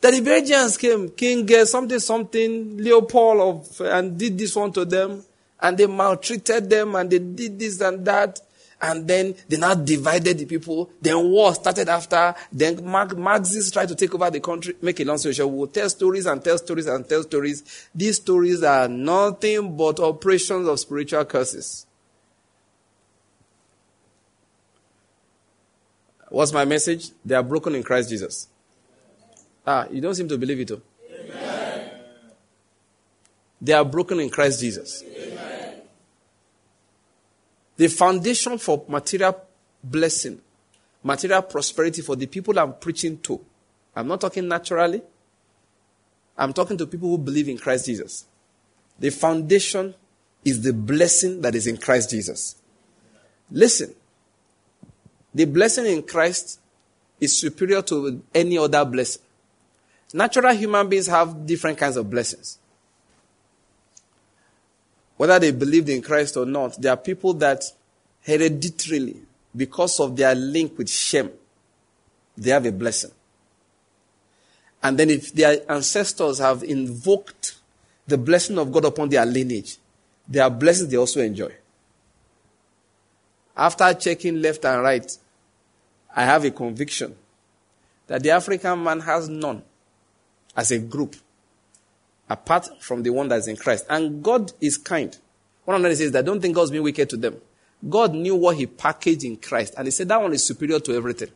the Belgians came, King uh, something, something, Leopold of, and did this one to them, and they maltreated them, and they did this and that, and then they now divided the people. Then war started after. Then Marxists tried to take over the country. Make a long story short, we'll tell stories and tell stories and tell stories. These stories are nothing but operations of spiritual curses. What's my message? They are broken in Christ Jesus. Ah, you don't seem to believe it. Though. Amen. They are broken in Christ Jesus. Amen. The foundation for material blessing, material prosperity for the people I'm preaching to. I'm not talking naturally. I'm talking to people who believe in Christ Jesus. The foundation is the blessing that is in Christ Jesus. Listen, the blessing in Christ is superior to any other blessing. Natural human beings have different kinds of blessings. Whether they believed in Christ or not, there are people that hereditarily, because of their link with Shem, they have a blessing. And then if their ancestors have invoked the blessing of God upon their lineage, their blessings they also enjoy. After checking left and right, I have a conviction that the African man has none as a group apart from the one that's in Christ. And God is kind. One of them says that don't think God's being wicked to them. God knew what he packaged in Christ, and he said that one is superior to everything.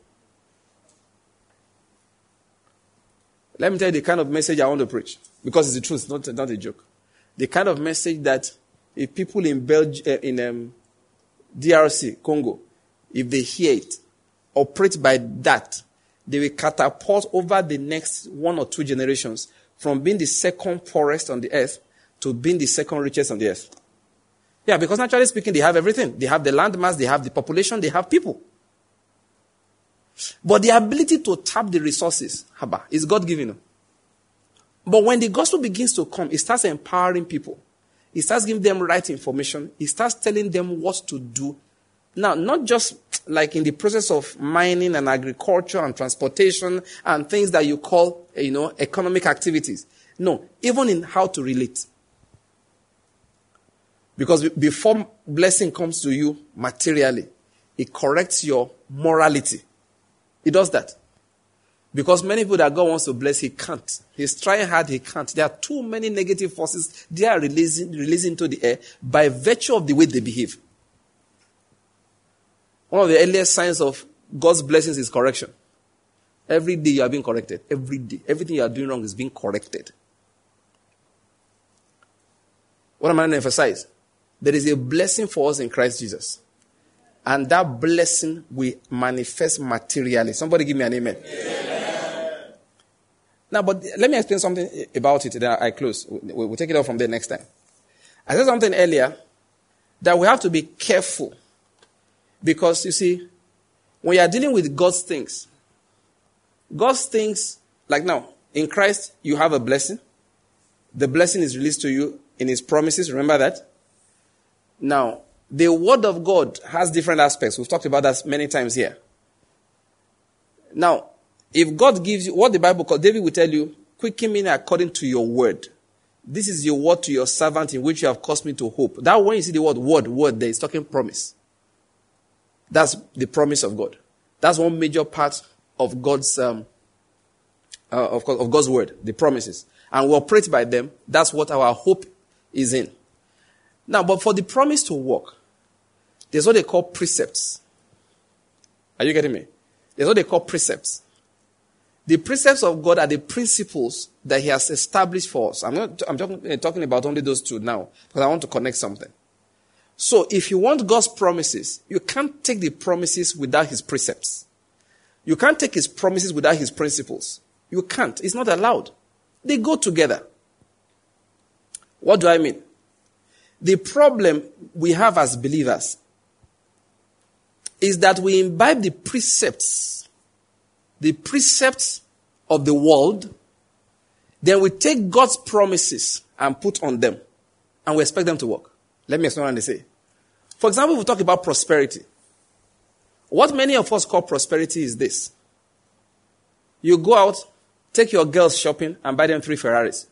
Let me tell you the kind of message I want to preach, because it's the truth, not, not a joke. The kind of message that if people in Belgium, uh, in um, DRC, Congo, if they hear it, operate by that, they will catapult over the next one or two generations from being the second poorest on the earth to being the second richest on the earth. Yeah, because naturally speaking, they have everything. They have the landmass, they have the population, they have people. But the ability to tap the resources, haba, is God given. But when the gospel begins to come, it starts empowering people. It starts giving them right information. It starts telling them what to do now, not just like in the process of mining and agriculture and transportation and things that you call, eh, you know, economic activities. No, even in how to relate. Because before blessing comes to you materially, it corrects your morality. It does that. Because many people that God wants to bless, He can't. He's trying hard, He can't. There are too many negative forces they are releasing, releasing into the air by virtue of the way they behave. One of the earliest signs of God's blessings is correction. Every day you are being corrected. Every day. Everything you are doing wrong is being corrected. What am I going to emphasize? There is a blessing for us in Christ Jesus. And that blessing will manifest materially. Somebody give me an amen. amen. Now, but let me explain something about it. Then I close. We'll take it off from there next time. I said something earlier that we have to be careful because you see, when you are dealing with God's things, God's things, like now, in Christ, you have a blessing. The blessing is released to you in His promises. Remember that? Now, the Word of God has different aspects. We've talked about that many times here. Now, if God gives you what the Bible calls, David will tell you, quicken me according to your word. This is your word to your servant in which you have caused me to hope. That when you see the word word, word there is talking promise. That's the promise of God. That's one major part of God's um, uh, of, of God's word, the promises, and we operate by them. That's what our hope is in. Now, but for the promise to work, there's what they call precepts. Are you getting me? There's what they call precepts. The precepts of God are the principles that He has established for us. I'm, not, I'm talking, talking about only those two now because I want to connect something. So if you want God's promises, you can't take the promises without his precepts. You can't take his promises without his principles. You can't. It's not allowed. They go together. What do I mean? The problem we have as believers is that we imbibe the precepts, the precepts of the world, then we take God's promises and put on them, and we expect them to work. Let me explain what they say. For example, we talk about prosperity. What many of us call prosperity is this. You go out, take your girls shopping, and buy them three Ferraris.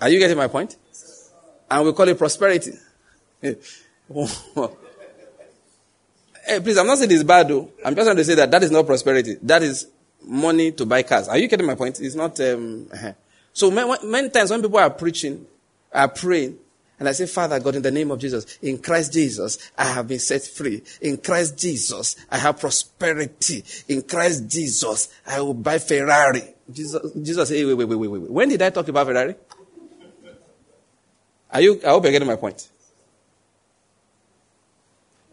Are you getting my point? And we call it prosperity. hey, please, I'm not saying it's bad though. I'm just trying to say that that is not prosperity. That is money to buy cars. Are you getting my point? It's not. Um. so many, times when people are preaching, are praying, and I say, Father God, in the name of Jesus, in Christ Jesus, I have been set free. In Christ Jesus, I have prosperity. In Christ Jesus, I will buy Ferrari. Jesus, Jesus said, wait, wait, wait, wait, wait. When did I talk about Ferrari? Are you, I hope you're getting my point.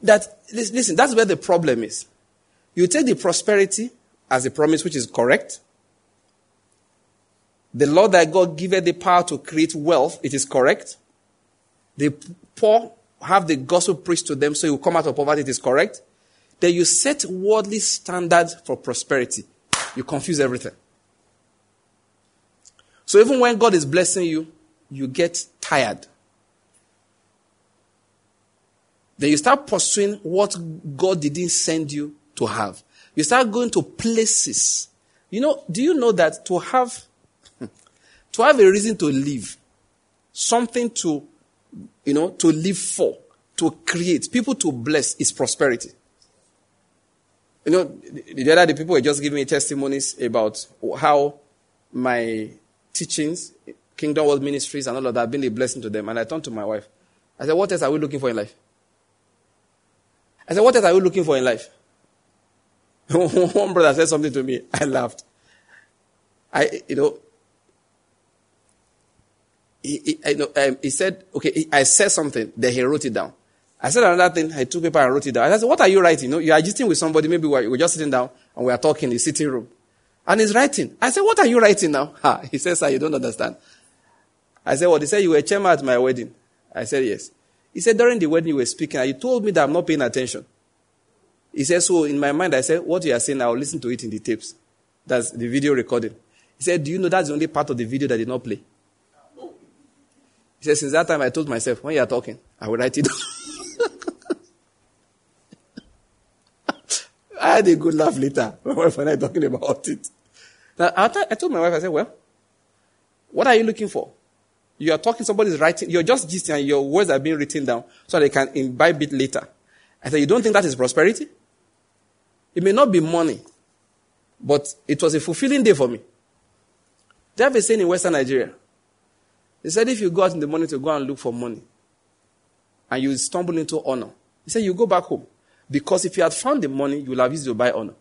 That, listen, that's where the problem is. You take the prosperity as a promise, which is correct. The Lord that God giveth the power to create wealth, it is correct. The poor have the gospel preached to them so you come out of poverty, it is correct. Then you set worldly standards for prosperity. You confuse everything. So even when God is blessing you, you get tired. Then you start pursuing what God didn't send you to have. You start going to places. You know, do you know that to have, to have a reason to live, something to you know, to live for, to create, people to bless is prosperity. You know, the other day people were just giving me testimonies about how my teachings, Kingdom World Ministries, and all of that have been a blessing to them. And I turned to my wife. I said, What else are we looking for in life? I said, What else are we looking for in life? One brother said something to me. I laughed. I, you know, he, he, um, he said, okay, he, I said something, then he wrote it down. I said another thing, I took paper and wrote it down. I said, what are you writing? You, know, you are just sitting with somebody, maybe we're, we're just sitting down and we are talking in the sitting room. And he's writing. I said, what are you writing now? Ha. He says, sir, you don't understand. I said, what? He said, you were chairman at my wedding. I said, yes. He said, during the wedding you were speaking, and you told me that I'm not paying attention. He said, so in my mind, I said, what you are saying, I will listen to it in the tapes. That's the video recording. He said, do you know that's the only part of the video that did not play? He says, Since that time, I told myself, when you are talking, I will write it down. I had a good laugh later when I talking about it. Now, I told my wife, I said, Well, what are you looking for? You are talking, somebody's writing, you're just gisting, and your words are being written down so they can imbibe it later. I said, You don't think that is prosperity? It may not be money, but it was a fulfilling day for me. They have a saying in Western Nigeria he said, if you go out in the morning to go and look for money, and you stumble into honor, he said, you go back home. Because if you had found the money, you will have used to buy honor.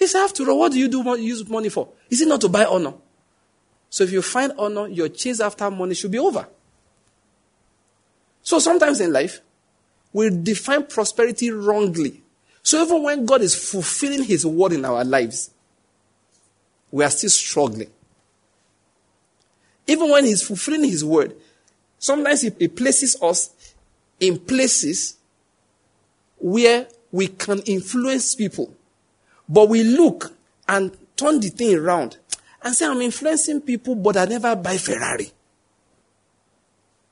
He said, after all, what do you do use money for? Is it not to buy honor? So if you find honor, your chase after money should be over. So sometimes in life, we define prosperity wrongly. So even when God is fulfilling his word in our lives, we are still struggling. Even when he's fulfilling his word, sometimes he, he places us in places where we can influence people. But we look and turn the thing around and say, I'm influencing people, but I never buy Ferrari.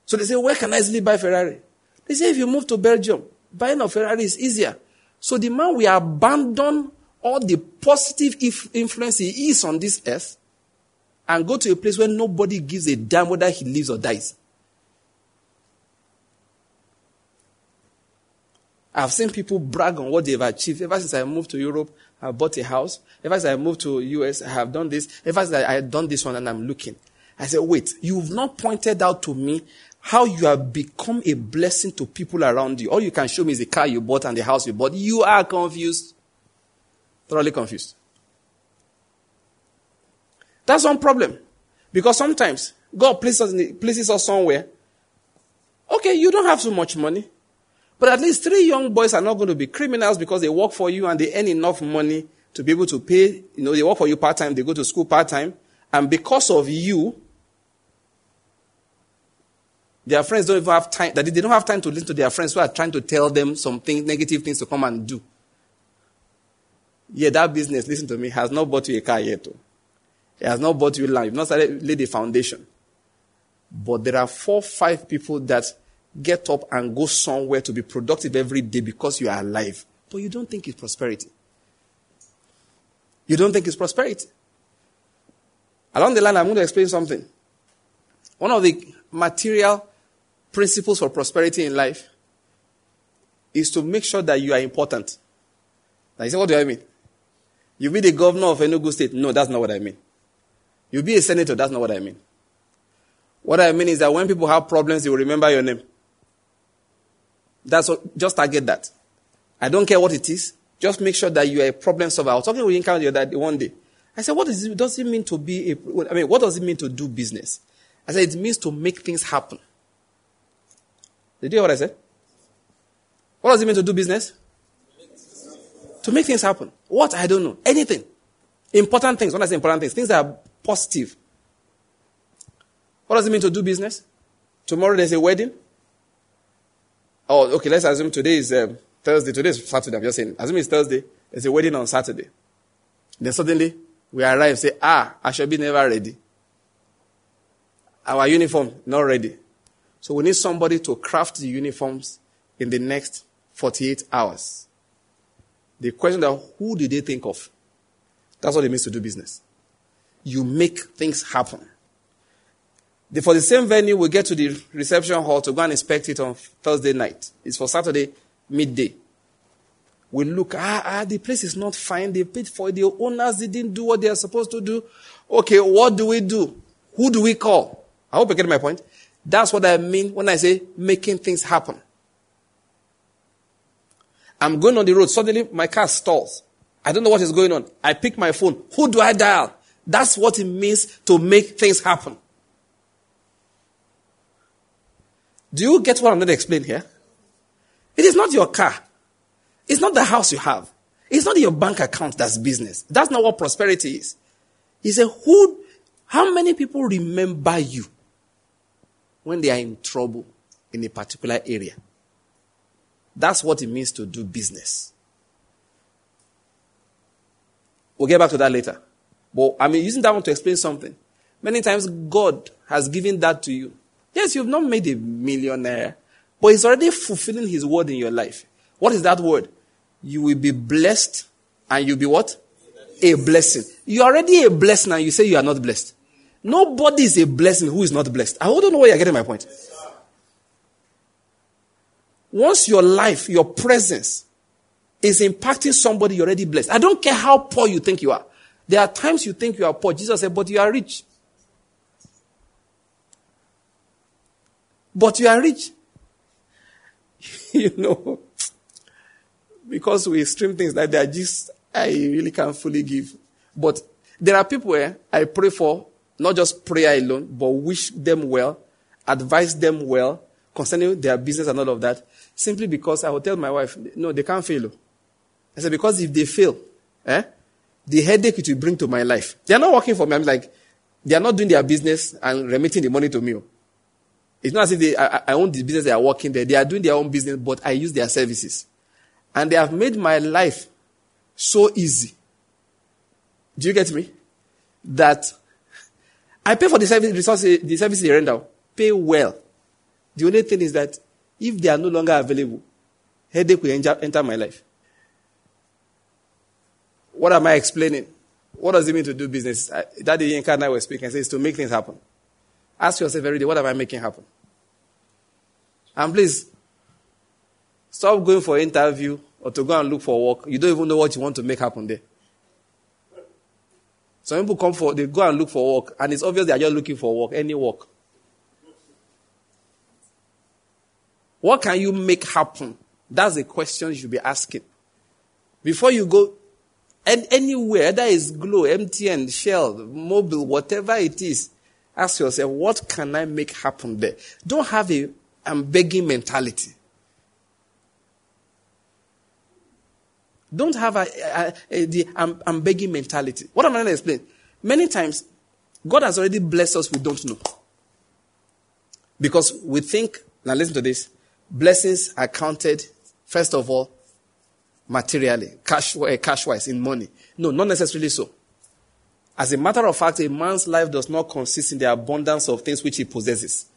So they say, where can I easily buy Ferrari? They say, if you move to Belgium, buying a Ferrari is easier. So the man will abandon all the positive influence he is on this earth and go to a place where nobody gives a damn whether he lives or dies. I've seen people brag on what they've achieved. Ever since I moved to Europe, I bought a house. Ever since I moved to US, I have done this. Ever since I have done this one and I'm looking. I said, wait, you've not pointed out to me how you have become a blessing to people around you. All you can show me is the car you bought and the house you bought. You are confused. Thoroughly confused. That's one problem. Because sometimes God places us, places us somewhere. Okay, you don't have so much money. But at least three young boys are not going to be criminals because they work for you and they earn enough money to be able to pay. You know, they work for you part time, they go to school part time. And because of you, their friends don't even have time, that they don't have time to listen to their friends who are trying to tell them some things, negative things to come and do. Yeah, that business, listen to me, has not bought you a car yet. Though. He has not bought you land. You've not started laid the foundation. But there are four, five people that get up and go somewhere to be productive every day because you are alive. But you don't think it's prosperity. You don't think it's prosperity. Along the line, I'm going to explain something. One of the material principles for prosperity in life is to make sure that you are important. Now you say, what do I mean? You be the governor of Enugu state. No, that's not what I mean. You be a senator. That's not what I mean. What I mean is that when people have problems, they will remember your name. That's what, just target that. I don't care what it is. Just make sure that you are a problem solver. I was talking with Yinka the other day, one day. I said, what it, does it mean to be a, I mean, what does it mean to do business? I said, it means to make things happen. Did you hear what I said? What does it mean to do business? To make things happen. What? I don't know. Anything. Important things. When I say important things, things that are positive. What does it mean to do business? Tomorrow there's a wedding. Oh, okay, let's assume today is um, Thursday. Today is Saturday. I'm just saying. Assume it's Thursday. There's a wedding on Saturday. Then suddenly we arrive say, ah, I shall be never ready. Our uniform not ready. So we need somebody to craft the uniforms in the next 48 hours. The question that who did they think of? That's what it means to do business. You make things happen. For the same venue, we get to the reception hall to go and inspect it on Thursday night. It's for Saturday midday. We look, ah, ah, the place is not fine. They paid for it. The owners didn't do what they are supposed to do. Okay, what do we do? Who do we call? I hope you get my point. That's what I mean when I say making things happen. I'm going on the road. Suddenly my car stalls. I don't know what is going on. I pick my phone. Who do I dial? That's what it means to make things happen. Do you get what I'm going to explain here? It is not your car. It's not the house you have. It's not your bank account that's business. That's not what prosperity is. He said, who, how many people remember you when they are in trouble in a particular area? That's what it means to do business. We'll get back to that later. But I'm using that one to explain something. Many times God has given that to you. Yes, you've not made a millionaire, but He's already fulfilling His word in your life. What is that word? You will be blessed and you'll be what? A blessing. You're already a blessing and you say you are not blessed. Nobody is a blessing who is not blessed. I don't know where you're getting my point. Once your life, your presence is impacting somebody you're already blessed. I don't care how poor you think you are. There are times you think you are poor. Jesus said, but you are rich. But you are rich. you know, because we stream things like that, just, I really can't fully give. But there are people where I pray for, not just prayer alone, but wish them well, advise them well concerning their business and all of that, simply because I will tell my wife, no, they can't fail. I said, because if they fail, eh, the headache it will bring to my life. They are not working for me. I'm like, they are not doing their business and remitting the money to me. It's not as if they, I, I own the business they are working there. They are doing their own business, but I use their services. And they have made my life so easy. Do you get me? That I pay for the service, the the service they render, pay well. The only thing is that if they are no longer available, headache will enter my life. What am I explaining? What does it mean to do business? Daddy Yinka and I were speaking and says to make things happen. Ask yourself every day, what am I making happen? And please, stop going for interview or to go and look for work. You don't even know what you want to make happen there. Some people come for, they go and look for work, and it's obvious they are just looking for work, any work. What can you make happen? That's the question you should be asking. Before you go and anywhere, that is Glo, MTN, Shell, Mobil, whatever it is, ask yourself, what can I make happen there? Don't have a I'm begging mentality. Don't have a, a, a the I'm, I'm begging mentality. What am I going to explain? Many times, God has already blessed us, we don't know. Because we think, now listen to this, blessings are counted, first of all, materially, cash, uh, cash wise, in money. No, not necessarily so. As a matter of fact, a man's life does not consist in the abundance of things which he possesses.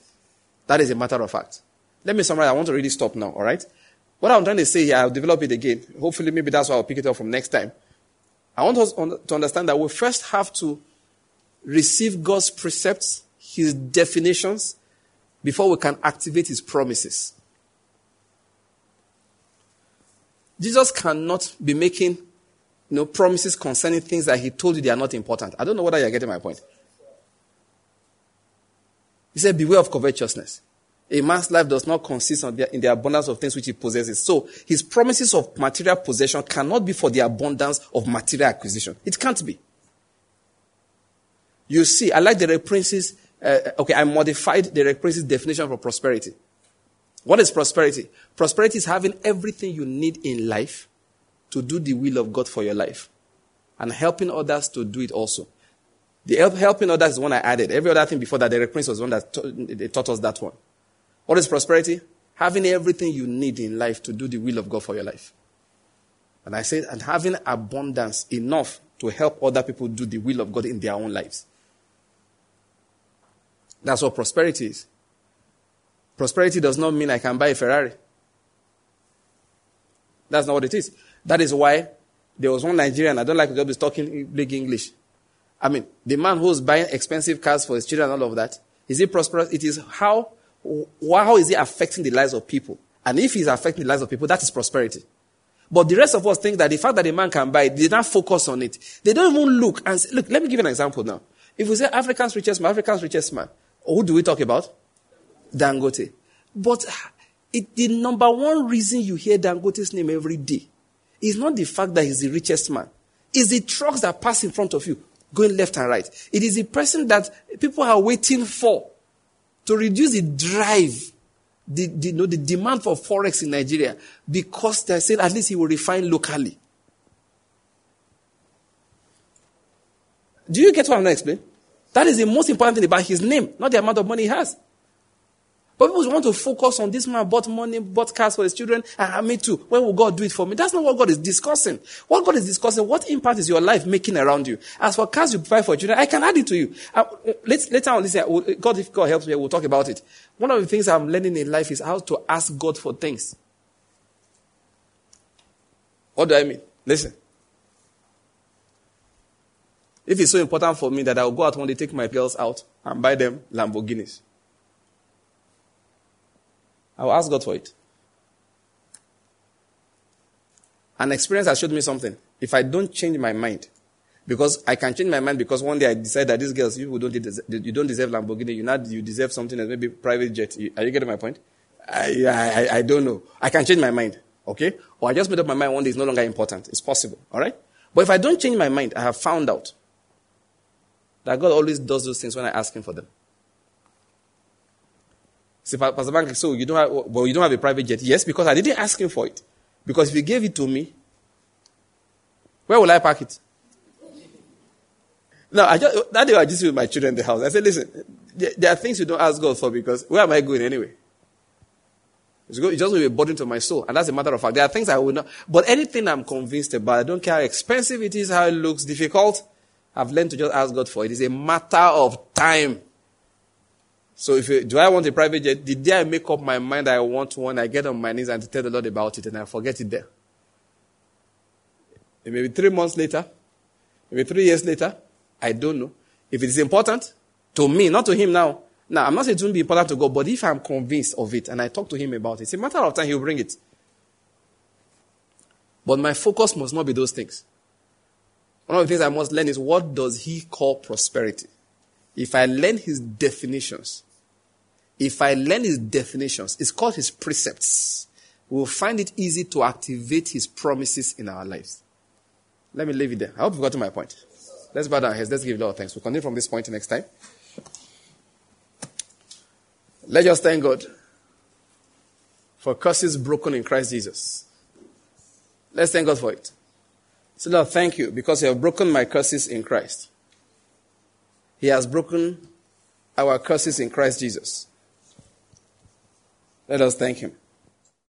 That is a matter of fact. Let me summarize. I want to really stop now, all right? What I'm trying to say here, I'll develop it again. Hopefully, maybe that's why I'll pick it up from next time. I want us to understand that we first have to receive God's precepts, his definitions before we can activate his promises. Jesus cannot be making you know, promises concerning things that he told you they are not important. I don't know whether you're getting my point. He said, Beware of covetousness. A man's life does not consist in the abundance of things which he possesses. So his promises of material possession cannot be for the abundance of material acquisition. It can't be. You see, I like the Prince's, uh, okay, I modified the Prince's definition for prosperity. What is prosperity? Prosperity is having everything you need in life to do the will of God for your life and helping others to do it also. The help, helping others is one I added. Every other thing before that, the Prince was one that they taught us that one. What is prosperity? Having everything you need in life to do the will of God for your life. And I said, and having abundance enough to help other people do the will of God in their own lives. That's what prosperity is. Prosperity does not mean I can buy a Ferrari. That's not what it is. That is why there was one Nigerian, I don't like to be talking big English. I mean, the man who's buying expensive cars for his children and all of that, is he prosperous? It is how, how is he affecting the lives of people? And if he's affecting the lives of people, that is prosperity. But the rest of us think that the fact that a man can buy, they don't focus on it. They don't even look and say, look, let me give you an example now. If we say Africa's richest man, Africa's richest man, who do we talk about? Dangote. But it, the number one reason you hear Dangote's name every day is not the fact that he's the richest man. It's the trucks that pass in front of you, going left and right. It is the person that people are waiting for to reduce the drive, the, the, you know, the demand for forex in Nigeria, because they're saying at least he will refine locally. Do you get what I'm going to explain? That is the most important thing about his name, not the amount of money he has. But people want to focus on this man bought money, bought cars for his children, and me too. When will God do it for me? That's not what God is discussing. What God is discussing, what impact is your life making around you? As for cars you buy for children, I can add it to you. Ah, uh, let's, later on, listen, God, if God helps me, we'll talk about it. One of the things I'm learning in life is how to ask God for things. What do I mean? Listen. If it's so important for me that I'll go out one day, take my girls out and buy them Lamborghinis. I will ask God for it. An experience has showed me something. If I don't change my mind, because I can change my mind because one day I decide that these girls, you don't deserve, you don't deserve Lamborghini, you not you deserve something else, maybe private jet. Are you getting my point? I, I, I don't know. I can change my mind, okay? Or I just made up my mind one day it's no longer important. It's possible, all right? But if I don't change my mind, I have found out that God always does those things when I ask Him for them. Pastor Bank, so you don't have, well, you don't have a private jet? Yes, because I didn't ask him for it. Because if he gave it to me, where will I park it? No, I just, that day I just with my children in the house. I said, listen, there, are things you don't ask God for because where am I going anyway? It's, just going to be a burden to my soul. And that's a matter of fact. There are things I will not, but anything I'm convinced about, I don't care how expensive it is, how it looks difficult, I've learned to just ask God for it. It's a matter of time. So if do I want a private jet? The day I make up my mind I want one, I get on my knees and tell the Lord about it and I forget it there. Maybe three months later, maybe three years later, I don't know. If it is important to me, not to him now. Now, I'm not saying it won't be important to God, but if I'm convinced of it and I talk to him about it, it's a matter of time he'll bring it. But my focus must not be those things. One of the things I must learn is what does he call prosperity? If I learn his definitions, if I learn his definitions, it's called his precepts. We'll find it easy to activate his promises in our lives. Let me leave it there. I hope you got to my point. Let's bow down heads. Let's give Lord thanks. We'll continue from this point next time. Let's just thank God for curses broken in Christ Jesus. Let's thank God for it. So Lord, thank you because you have broken my curses in Christ. He has broken our curses in Christ Jesus. Let us thank Him.